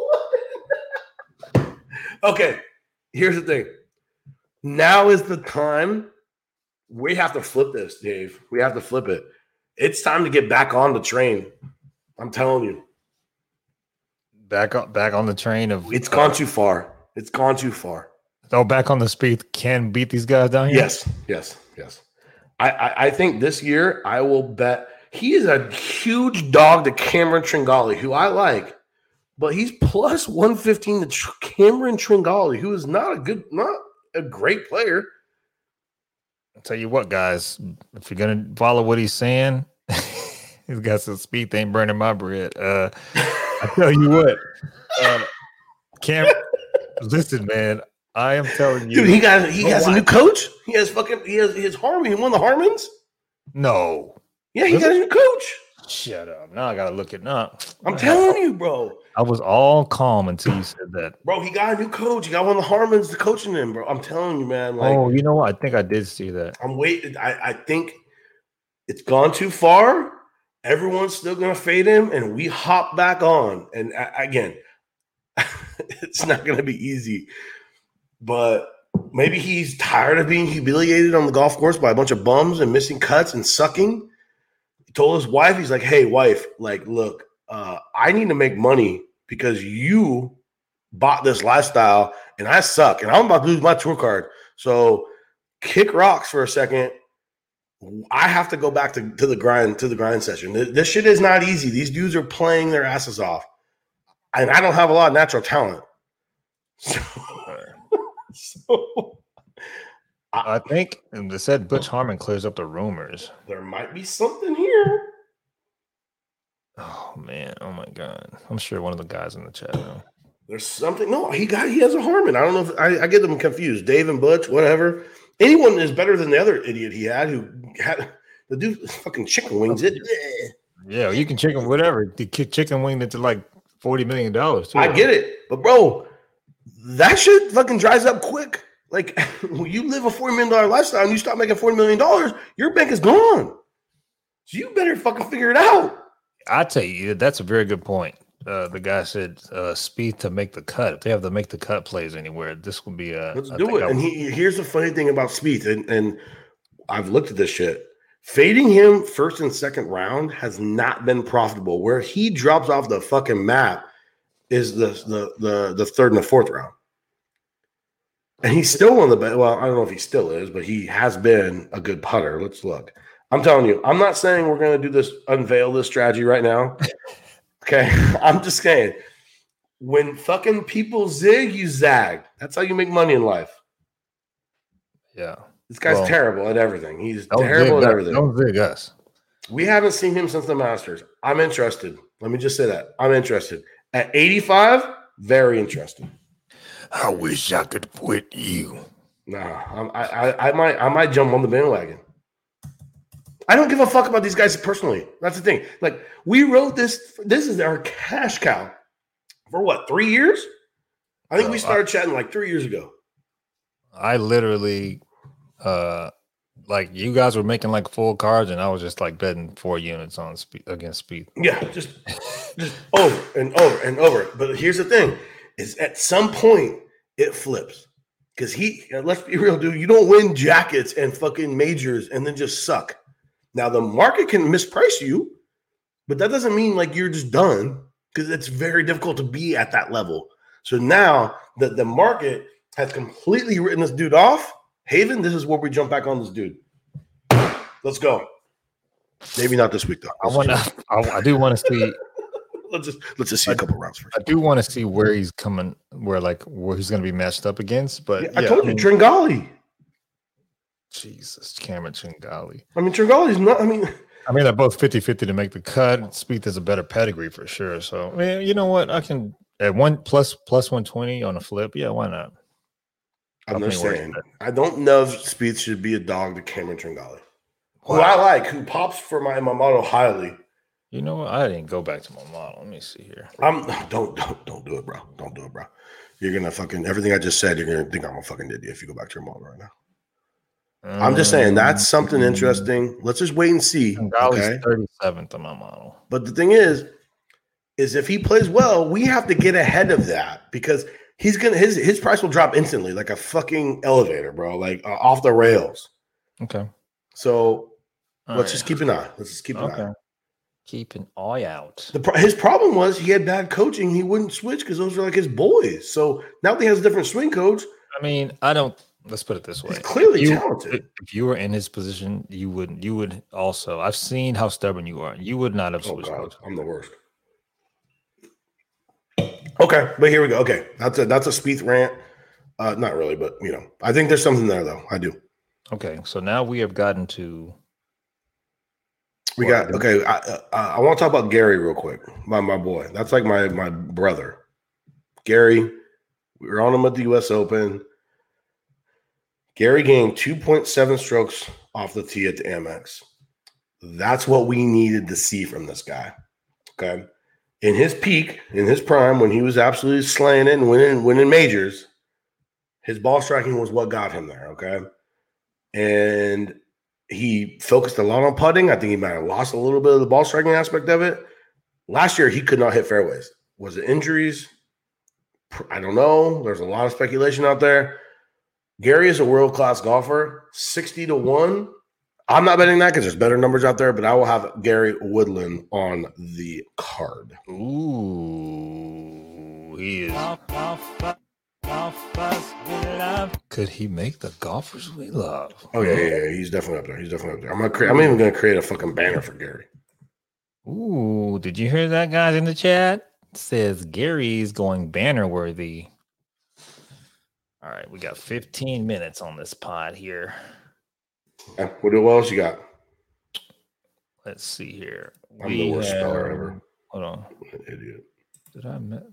one. okay. Here's the thing. Now is the time. We have to flip this, Dave. We have to flip it. It's time to get back on the train. I'm telling you. back on back on the train of It's gone too far. It's gone too far. Oh, back on the speed can beat these guys down here. Yes, yes, yes. I, I, think this year I will bet he is a huge dog to Cameron Tringale, who I like, but he's plus 115 to Tr- Cameron Tringale, who is not a good, not a great player. I'll tell you what, guys, if you're gonna follow what he's saying, he's got some speed. They ain't burning my bread. Uh, I tell you what, uh, Cam, listen, man. I am telling you, Dude, he got he has a new coach. He has fucking he has his Harmon. He won the Harmons. no. Yeah, he Really? got a new coach. Shut up. Now I gotta look it up. I'm telling you, bro. I was all calm until you said that. Bro, he got a new coach. He got one of the Harmons to coaching him, bro. I'm telling you, man. Like, oh, you know what? I think I did see that. I'm waiting. I, I think it's gone too far. Everyone's still gonna fade him, and we hop back on. And again, it's not gonna be easy, but maybe he's tired of being humiliated on the golf course by a bunch of bums and missing cuts and sucking. He told his wife, he's like, "Hey, wife, like, look, uh, I need to make money because you bought this lifestyle, and I suck, and I'm about to lose my tour card. So." kick rocks for a second. I have to go back to, to the grind to the grind session. This, this shit is not easy. These dudes are playing their asses off, and I don't have a lot of natural talent. So, so I think and they said Butch oh. Harmon clears up the rumors. there might be something here. Oh man, oh my god. I'm sure one of the guys in the chat. There's something. No, he got he has a Harmon. I don't know if I, I get them confused. Dave and Butch, whatever. Anyone is better than the other idiot he had who had the dude fucking chicken wings. Oh. It. Yeah, you can chicken whatever. The chicken wing into like forty million dollars. I get it, but bro, that shit fucking dries up quick. Like when you live a forty million dollar lifestyle and you stop making forty million dollars, your bank is gone. So you better fucking figure it out. I tell you, that's a very good point. Uh, the guy said uh, speed to make the cut. If they have to make the cut plays anywhere, this will be a. Let's I do it. And he, here's the funny thing about Speed, and, and I've looked at this shit. Fading him first and second round has not been profitable. Where he drops off the fucking map is the the the, the third and the fourth round. And he's still one of the best. Well, I don't know if he still is, but he has been a good putter. Let's look. I'm telling you, I'm not saying we're going to do this, unveil this strategy right now. Okay. I'm just saying, when fucking people zig, you zag. That's how you make money in life. yeah. This guy's Well, terrible at everything. He's terrible at everything. Don't zig us. We haven't seen him since the Masters. I'm interested. Let me just say that. I'm interested. At 85, very interesting. I wish I could quit you. Nah, I'm, I, I, I might, I might jump on the bandwagon. I don't give a fuck about these guys personally. That's the thing. Like we wrote this. This is our cash cow for what? Three years? I think we Bro, I- started chatting like three years ago. I literally, uh, like you guys were making like full cards, and I was just like betting four units on speed against speed. Yeah, just, just over and over and over. But here's the thing: is at some point it flips because he. Uh, let's be real, dude. You don't win jackets and fucking majors and then just suck. Now the market can misprice you, but that doesn't mean like you're just done because it's very difficult to be at that level. So now that the market has completely written this dude off, Haven, this is where we jump back on this dude. Let's go. Maybe not this week though. I want to. I, I do want to see. let's just let's just see a couple rounds first. I do want to see where he's coming, where like where he's going to be matched up against. But Yeah, yeah, I told you, mean, Tringale. Jesus, Cameron Tringale. I mean, Tringale's not. I mean, I mean, they're both 50-50 to make the cut. Speed has a better pedigree for sure. So, man, you know what? I can at one plus plus one twenty on a flip. Yeah, why not? I'm I'll just saying. I don't know if Speed should be a dog to Cameron Tringale, who I like, who pops for my my model highly. You know what? I didn't go back to my model. Let me see here. I'm don't don't don't do it, bro. Don't do it, bro. You're gonna fucking everything I just said. You're gonna think I'm a fucking idiot if you go back to your model right now. I'm just saying that's something interesting. Let's just wait and see. Tringale's Okay. thirty seventh on my model. But the thing is, is if he plays well, we have to get ahead of that because he's gonna his his price will drop instantly, like a fucking elevator, bro, like uh, off the rails. Okay. So All let's right. just keep an eye. Let's just keep an Okay. eye. Keep an eye out. The pro- his problem was he had bad coaching. He wouldn't switch because those are like his boys. So now that he has a different swing coach, I mean, I don't. Let's put it this way: He's clearly You- talented. if you were in his position, you wouldn't. you would also. I've seen how stubborn you are. You would not have switched. Oh god, coaches. I'm the worst. Okay, but here we go. Okay, that's a that's a Spieth rant. Uh, not really, but you know, I think there's something there though. I do. Okay, so now we have gotten to We got okay. I uh, I want to talk about Gary real quick. My my boy. That's like my my brother. Gary. We were on him at the U.S. Open. Gary gained 2.7 strokes off the tee at the Amex. That's what we needed to see from this guy. Okay. In his peak, in his prime, when he was absolutely slaying it and winning, winning majors, his ball striking was what got him there. Okay. And he focused a lot on putting. I think he might have lost a little bit of the ball striking aspect of it. Last year, he could not hit fairways. Was it injuries? I don't know. There's a lot of speculation out there. Gary is a world class golfer, 60 to 1. I'm not betting that because there's better numbers out there, but I will have Gary Woodland on the card. Ooh, he is. Could he make the golfers we love? Oh, yeah, yeah, yeah. He's definitely up there. He's definitely up there. I'm, gonna cre- I'm even going to create a fucking banner for Gary. Ooh, did you hear that, guys, in the chat? It says Gary's going banner worthy. All right, we got 15 minutes on this pod here. Yeah, what, else you got? Let's see here. I'm the worst speller have- ever. Hold on. Idiot. Did I met?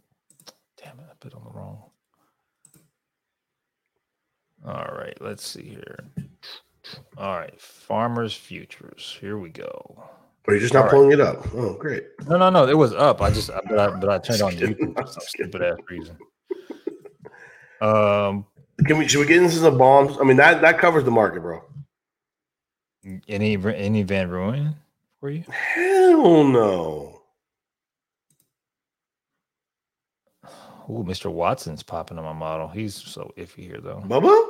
Damn it, I put on the wrong. All right, let's see here. All right, Farmers Futures. Here we go. Are you just not All right. pulling it up? Oh, great. No, no, no. It was up. I just, but I, but I turned on YouTube for some stupid ass reason. Um, Can we should we get into some bombs? I mean that that covers the market, bro. Any any Van Rooyen for you? Hell no. Ooh, Mr. Watson's popping on my model. He's so iffy here though. Bubba?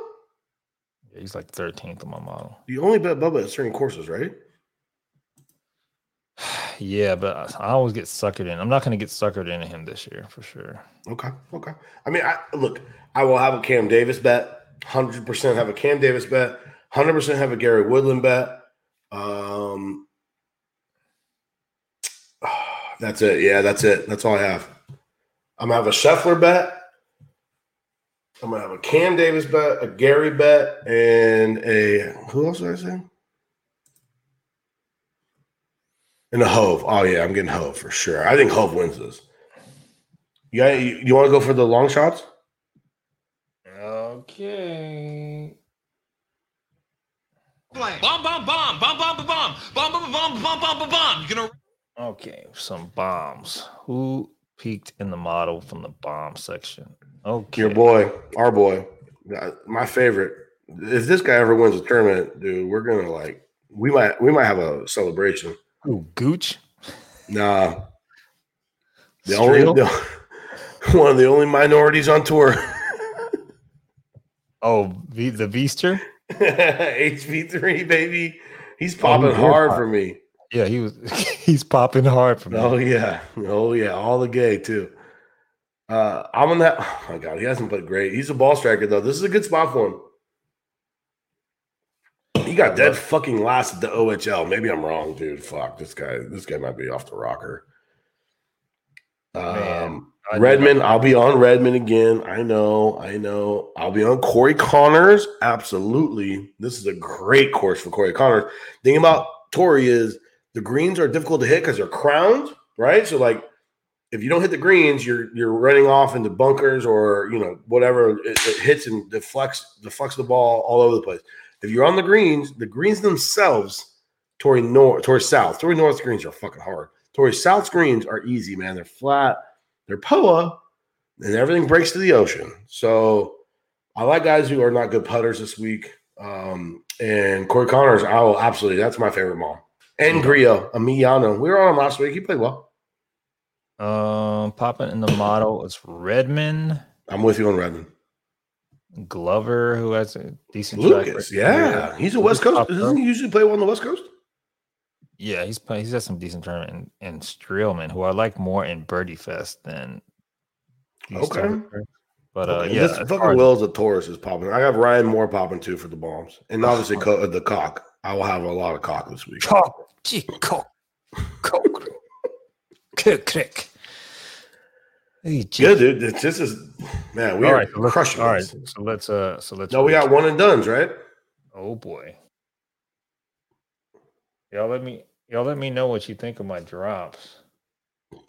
Yeah, he's like 13th on my model. You only bet Bubba at certain courses, right? Yeah, but I always get suckered in. I'm not going to get suckered into him this year for sure. Okay, okay. I mean, I look, I will have a Cam Davis bet, hundred percent have a Cam Davis bet, hundred percent have a Gary Woodland bet. Um, that's it. Yeah, that's it. That's all I have. I'm gonna have a Scheffler bet. I'm gonna have a Cam Davis bet, a Gary bet, and a who else did I say? And a Hove. Oh yeah, I'm getting Hove for sure. I think Hove wins this. You got, you, you want to go for the long shots? Okay. Bomb, bomb, bomb, bomb, bomb, bomb, bomb, bomb, bomb, bomb, bomb, bomb. You're gonna Okay, some bombs. Who peaked in the model from the bomb section? Okay. Your boy, our boy, uh, my favorite. If this guy ever wins a tournament, dude, we're gonna like we might we might have a celebration. Who, Gooch? Nah, the Streel? only the, one of the only minorities on tour. Oh, v, the Beaster? HV3 baby, he's popping he's hard for me. Yeah, he was. he's popping hard for me. Oh yeah, oh yeah, all the gay too. Uh, I'm on that. Oh my god, he hasn't played great. He's a ball striker though. This is a good spot for him. He got dead fucking last at the OHL. Maybe I'm wrong, dude. Fuck this guy. This guy might be off the rocker. Um, do Redman, I'll be on Redman again. I know, I know. I'll be on Corey Conners. Absolutely. This is a great course for Corey Conners. Thing about Torrey is the greens are difficult to hit because they're crowned, right? So like if you don't hit the greens, you're you're running off into bunkers or you know, whatever it, it hits and deflects deflects the ball all over the place. If you're on the greens, the greens themselves, Torrey North, Torrey South, Torrey North greens are fucking hard. Torrey South greens are easy, man. They're flat, they're POA, and everything breaks to the ocean. So I like guys who are not good putters this week. Um, and Corey Conners, I will absolutely, that's my favorite mom. And Grillo, Emiliano. We were on him last week. He played well. Um, popping in the model is Redman, I'm with you on Redman. Glover, who has a decent Lucas, yeah. He's a West Coast. Doesn't he usually play well on the West Coast? Yeah, he's play, he's got some decent tournament and, and Streelman, who I like more in Birdie Fest than. Okay. But uh, yeah, this fucking Will Zalatoris is popping. I got Ryan Moore popping too for the bombs, and obviously co- the cock. I will have a lot of cock this week. Cock, gee, cock, cock, crick, crick. Hey. Good, dude. This, is man. We All are right, crushing. all right, this. so let's uh, so let's. No, we got one and duns, right? Oh boy, y'all let me y'all let me know what you think of my drops.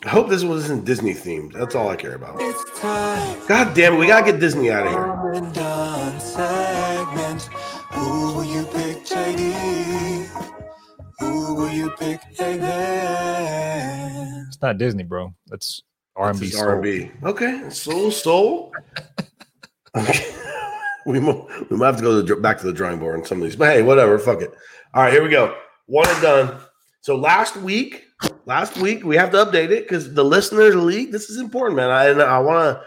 I hope this wasn't Disney themed. That's all I care about. It's time. God damn it, we gotta get Disney out of here. Come and done segment. Who will you pick, JD? Who will you pick, Amen? It's not Disney, bro. That's R and B. R and B. Okay, soul, soul. okay. We mo- we might have to go to the, back to the drawing board on some of these, but hey, whatever. Fuck it. All right, here we go. One and done. So last week, last week we have to update it because the listeners league. This is important, man. I and I want to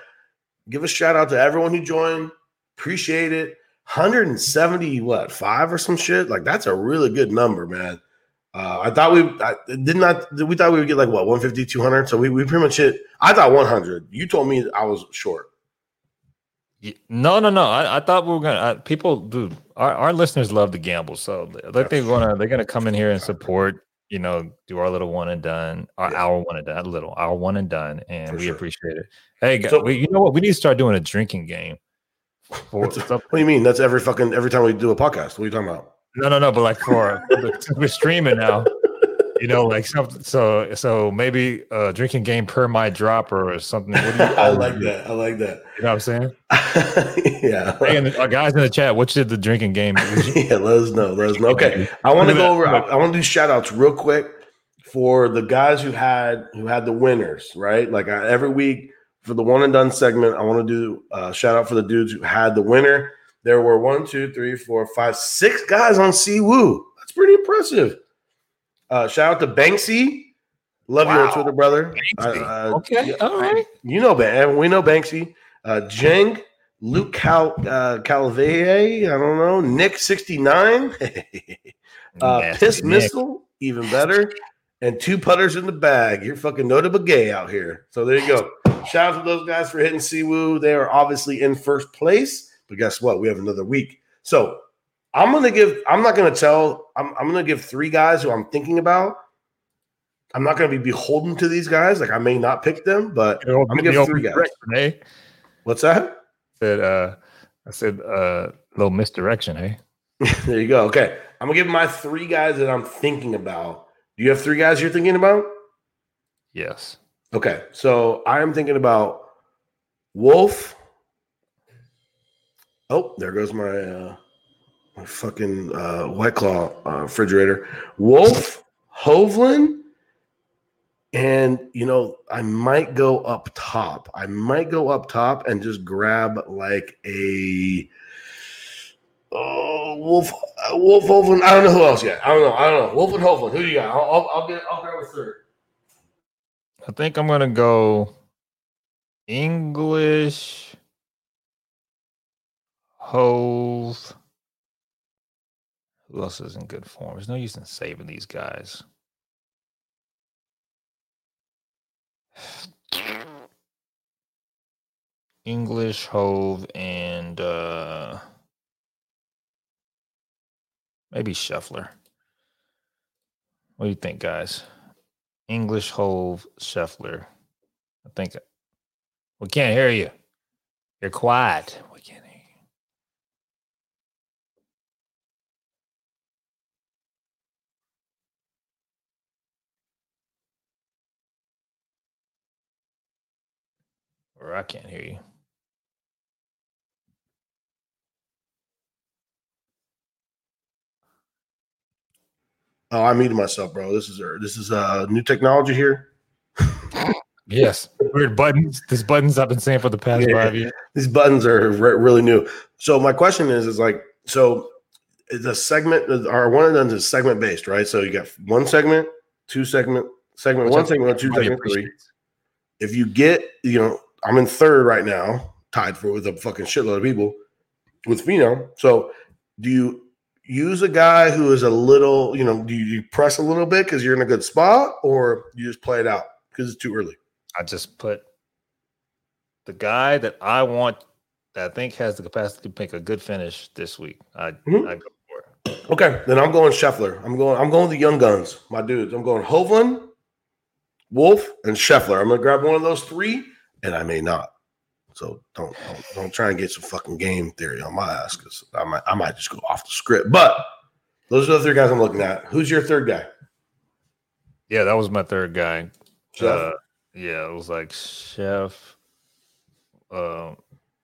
give a shout out to everyone who joined. Appreciate it. 170 what five or some shit like that's a really good number man uh, I thought we I, did not. We thought we would get like what 150, 200. So we, we pretty much hit. I thought 100. You told me I was short. No, no, no. I, I thought we were gonna. Uh, people, dude, our, our listeners love to gamble, so like they're gonna they're gonna come in here and support. You know, do our little one and done, our Yeah. our one and done, little our one and done, and For we sure. appreciate it. Hey, guys, So- we, you know what? We need to start doing a drinking game. For, What do you mean? That's every fucking every time we do a podcast. What are you talking about? no, no, no. But like for we're streaming now, you know, like so, so, so maybe a drinking game per my drop or something. What do you, I like that. I like that. You know what I'm saying? yeah. Hey, and the, uh, guys in the chat, what should the drinking game? yeah, let us know. Let us know. Okay. I want to go over I, I want to do shout outs real quick for the guys who had who had the winners, right? Like I, every week for the one and done segment, I want to do a shout out for the dudes who had the winner. There were one, two, three, four, five, six guys on Siwoo. That's pretty impressive. Uh, shout out to Banksy. Love you on Twitter, brother. Uh, Okay, yeah, all right. You know, Ban- we know Banksy. Uh, Jeng, Luke Cal uh, Calveye, I don't know, Nick sixty nine, uh, Nasty Piss Nick. Missile, even better, and two putters in the bag. You're fucking notable gay out here. So there you go. Shout out to those guys for hitting Siwoo. They are obviously in first place, but guess what? We have another week. So I'm gonna give. I'm not gonna tell. I'm, I'm gonna give three guys who I'm thinking about. I'm not gonna be beholden to these guys. Like I may not pick them, but I'm gonna give three guys. Hey, What's that? said uh, I said uh, little misdirection. Hey, There you go. Okay. I'm gonna give my three guys that I'm thinking about. Do you have three guys you're thinking about? yes. Okay. So I'm thinking about Wolff. Oh, there goes my uh my fucking uh white claw uh, refrigerator. Wolff, Hovland, and you know, I might go up top. I might go up top and just grab like a Oh, Wolff, uh, Wolff, Hovland. I don't know who else yet. I don't know. I don't know. Wolff and Hovland. Who do you got? I'll, I'll, I'll get. I'll grab a third. I think I'm gonna go English Hove. Who else is in good form? There's no use in saving these guys. English Hove and uh maybe Scheffler. What do you think, guys? English Hove Scheffler. I think we can't hear you. You're quiet. We can't hear you. Or I can't hear you. Oh, I muted myself, bro. This is this is uh new technology here. Yes. Weird buttons. This buttons I've been saying for the past Yeah. five years. These buttons are re- really new. So my question is, is like, so the segment or one of them is segment based, right? So you got one segment, two segment, segment Which one, segment two, segment three. If you get, you know, I'm in third right now, tied for with a fucking shitload of people with Finau. So do you use a guy who is a little, you know, do you, press a little bit because you're in a good spot, or you just play it out because it's too early? I just put the guy that I want that I think has the capacity to make a good finish this week. I Mhm. I go for it. Okay, then I'm going Scheffler. I'm going. I'm going the young guns, my dudes. I'm going Hovland, Wolff, and Scheffler. I'm gonna grab one of those three, and I may not. So don't don't, don't try and get some fucking game theory on my ass because I might I might just go off the script. But those are the three guys I'm looking at. Who's your third guy? Yeah, that was my third guy. Chef? Uh, yeah, it was like chef. Uh,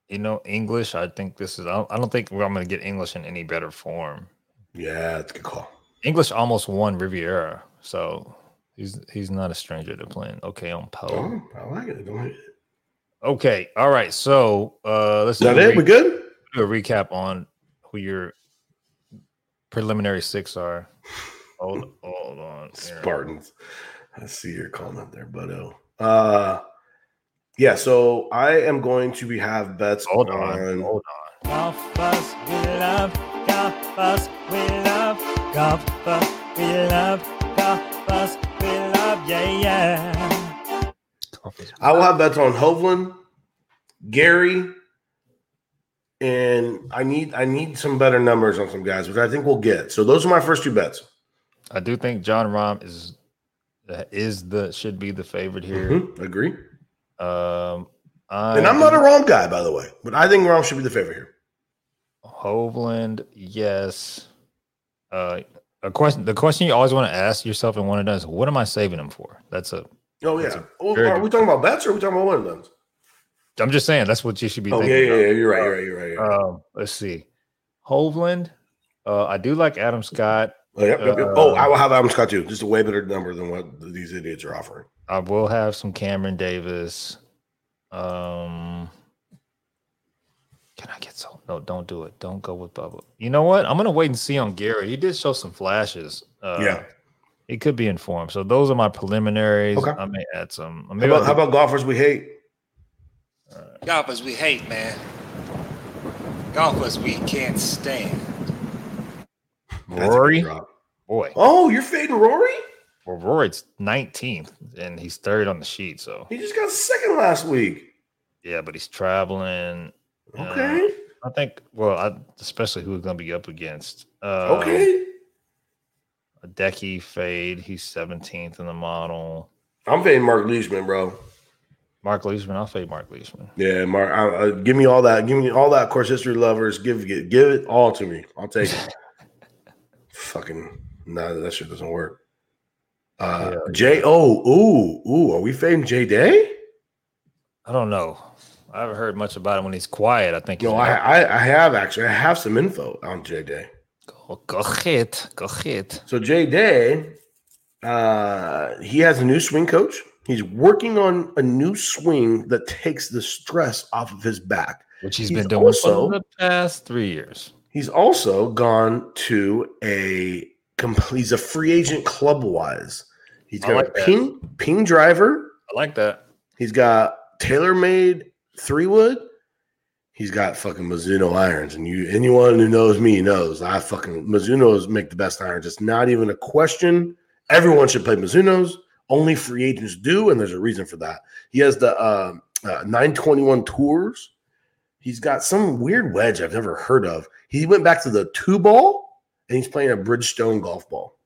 you know, English. I think this is. I don't, I don't think I'm going to get English in any better form. yeah, that's a good call. English almost won Riviera, so he's he's not a stranger to playing. Okay, on Poe. Oh, I like it. Don't hate it. Okay, all right. So uh, let's Is that do, a it? We re- good? do a recap on who your preliminary six are. Hold, hold on. here. Spartans. I see your comment there, but oh, uh, yeah. So I am going to be have bets Hold on. on. Hold on. Golfers we love, golfers we love, golfers we love, golfers we love, yeah, yeah. I will have bets on Hovland, Gary, and I need I need some better numbers on some guys, which I think we'll get. So those are my first two bets. I do think Jon Rahm is is the should be the favorite here. Mhm, Agree. Um, I And I'm not a Rahm guy, by the way, but I think Rahm should be the favorite here. Hovland, yes. Uh, a question. The question you always want to ask yourself in one of those: What am I saving him for? That's a. Oh yeah. a Oh, very are we talking about bets or are we talking about one of those? I'm just saying that's what you should be. Oh thinking yeah, yeah, yeah. You're right. You're right. You're right. You're right. Um, let's see. Hovland. Uh, I do like Adam Scott. oh, yep, yep, yep. oh, uh, I will have Adam Scott too. Just a way better number than what these idiots are offering. I will have some Cameron Davis. Um, can I get so? No, don't do it. Don't go with Bubba. You know what? I'm gonna wait and see on Gary. He did show some flashes. Uh, Yeah. He could be informed. So those are my preliminaries. Okay. I may add some. How about, I'll- how about golfers we hate? Golfers we hate, man. Golfers we can't stand. That's a good Rory? boy. Oh, you're fading Rory? Well, Rory's 19th and he's third on the sheet. So He just got second last week. yeah, but he's traveling. Uh, Okay. I think. Well, I, especially who he's gonna be up against. Uh, okay. A Decky fade. He's 17th in the model. I'm fading Mark Leishman, bro. Mark Leishman. I'll fade Mark Leishman. Yeah, Mark. I, I, give me all that. Give me all that course history lovers. Give give, give it all to me. I'll take it. Fucking no, that shit doesn't work. Uh, Yeah. J. Oh, ooh, ooh. Are we fading J Day? I don't know. I haven't heard much about him when he's quiet. I think. No, I, I I have actually. I have some info on J Day. Go, go ahead. Go ahead. So Jay Day, uh, he has a new swing coach. He's working on a new swing that takes the stress off of his back. Which he's He's been doing also- for the past three years. He's also gone to a complete. He's a free agent club wise. He's got like a that. ping ping driver. I like that. He's got TaylorMade three wood. He's got fucking Mizuno irons, and you anyone who knows me knows I fucking Mizuno's make the best irons. It's not even a question. Everyone should play Mizuno's. Only free agents do, and there's a reason for that. He has the uh, uh, 921 tours. He's got some weird wedge I've never heard of. He went back to the two ball, and he's playing a Bridgestone golf ball.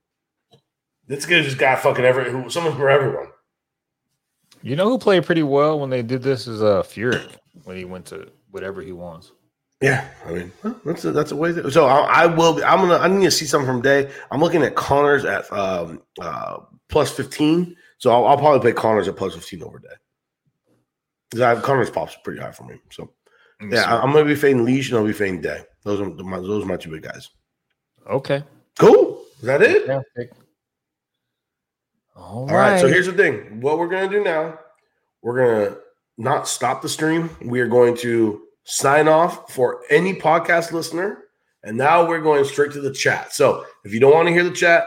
This guy just got fucking every someone for everyone. You know who played pretty well when they did this is uh Fury when he went to whatever he wants. Yeah, I mean that's a, that's a way. To, so I, I will. Be, I'm gonna. I need to see something from Day. I'm looking at Conners at um, uh, plus fifteen. So I'll, I'll probably play Conners at plus fifteen over Day. Because I have Conners pops pretty high for me. So yeah, I, am gonna be fading Leash and I'll be fading Day. Those are my those are my two big guys. Okay. Cool. Is that it? Fantastic. All All right. right. So here's the thing. What we're gonna do now, we're gonna not stop the stream. We are going to sign off for any podcast listener, and now we're going straight to the chat. So if you don't want to hear the chat,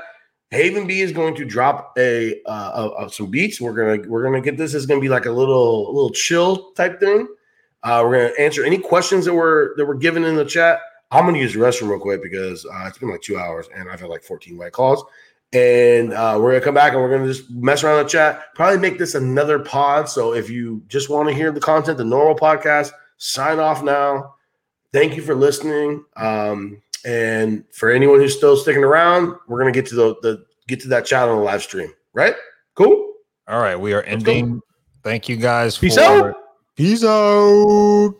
Haven B is going to drop a uh, some beats. We're gonna we're gonna get this. Is gonna be like a little little chill type thing. Uh, we're gonna answer any questions that were that were given in the chat. I'm gonna use the restroom real quick because uh, it's been like two hours and I've had like 14 white calls. And uh, we're gonna come back and we're gonna just mess around the chat. Probably make this another pod. So if you just want to hear the content, the normal podcast, sign off now. Thank you for listening. Um, and for anyone who's still sticking around, we're gonna get to the, the get to that chat on the live stream. Right? Cool. All right, we are ending. Thank you guys. Peace for- out. Peace out.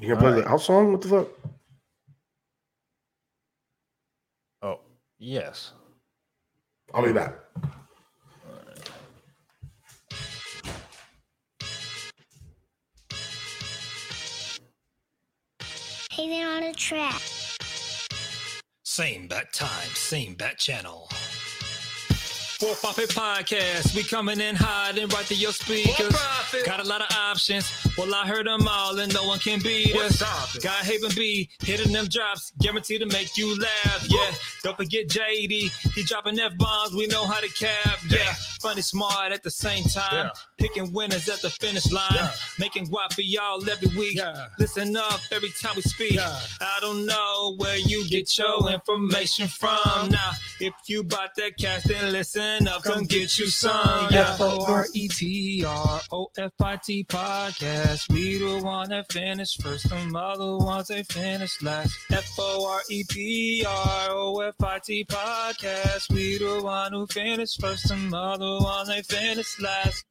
You gonna play All the out song? What the fuck? Oh, yes. I'll be back. Haven on a track. Same bat time, same bat channel. Fore Profit Podcast, we coming in hot and right to your speakers. Got a lot of options. Well, I heard them all and no one can beat us. Got Haven B hitting them drops, guaranteed to make you laugh. Yeah, don't forget JD. He dropping F bombs. We know how to cap. Yeah, funny, smart at the same time. Picking winners at the finish line. Making guap for y'all every week. Listen up every time we speak. I don't know where you get your information from. Now, if you bought that cash, then listen up. Come get you some. Yeah. F O R E T R O F I T podcast. We the one that finished first. Them other ones they finished last. F O R E T R O F I T podcast. We the one who finished first. Them other ones they finished last.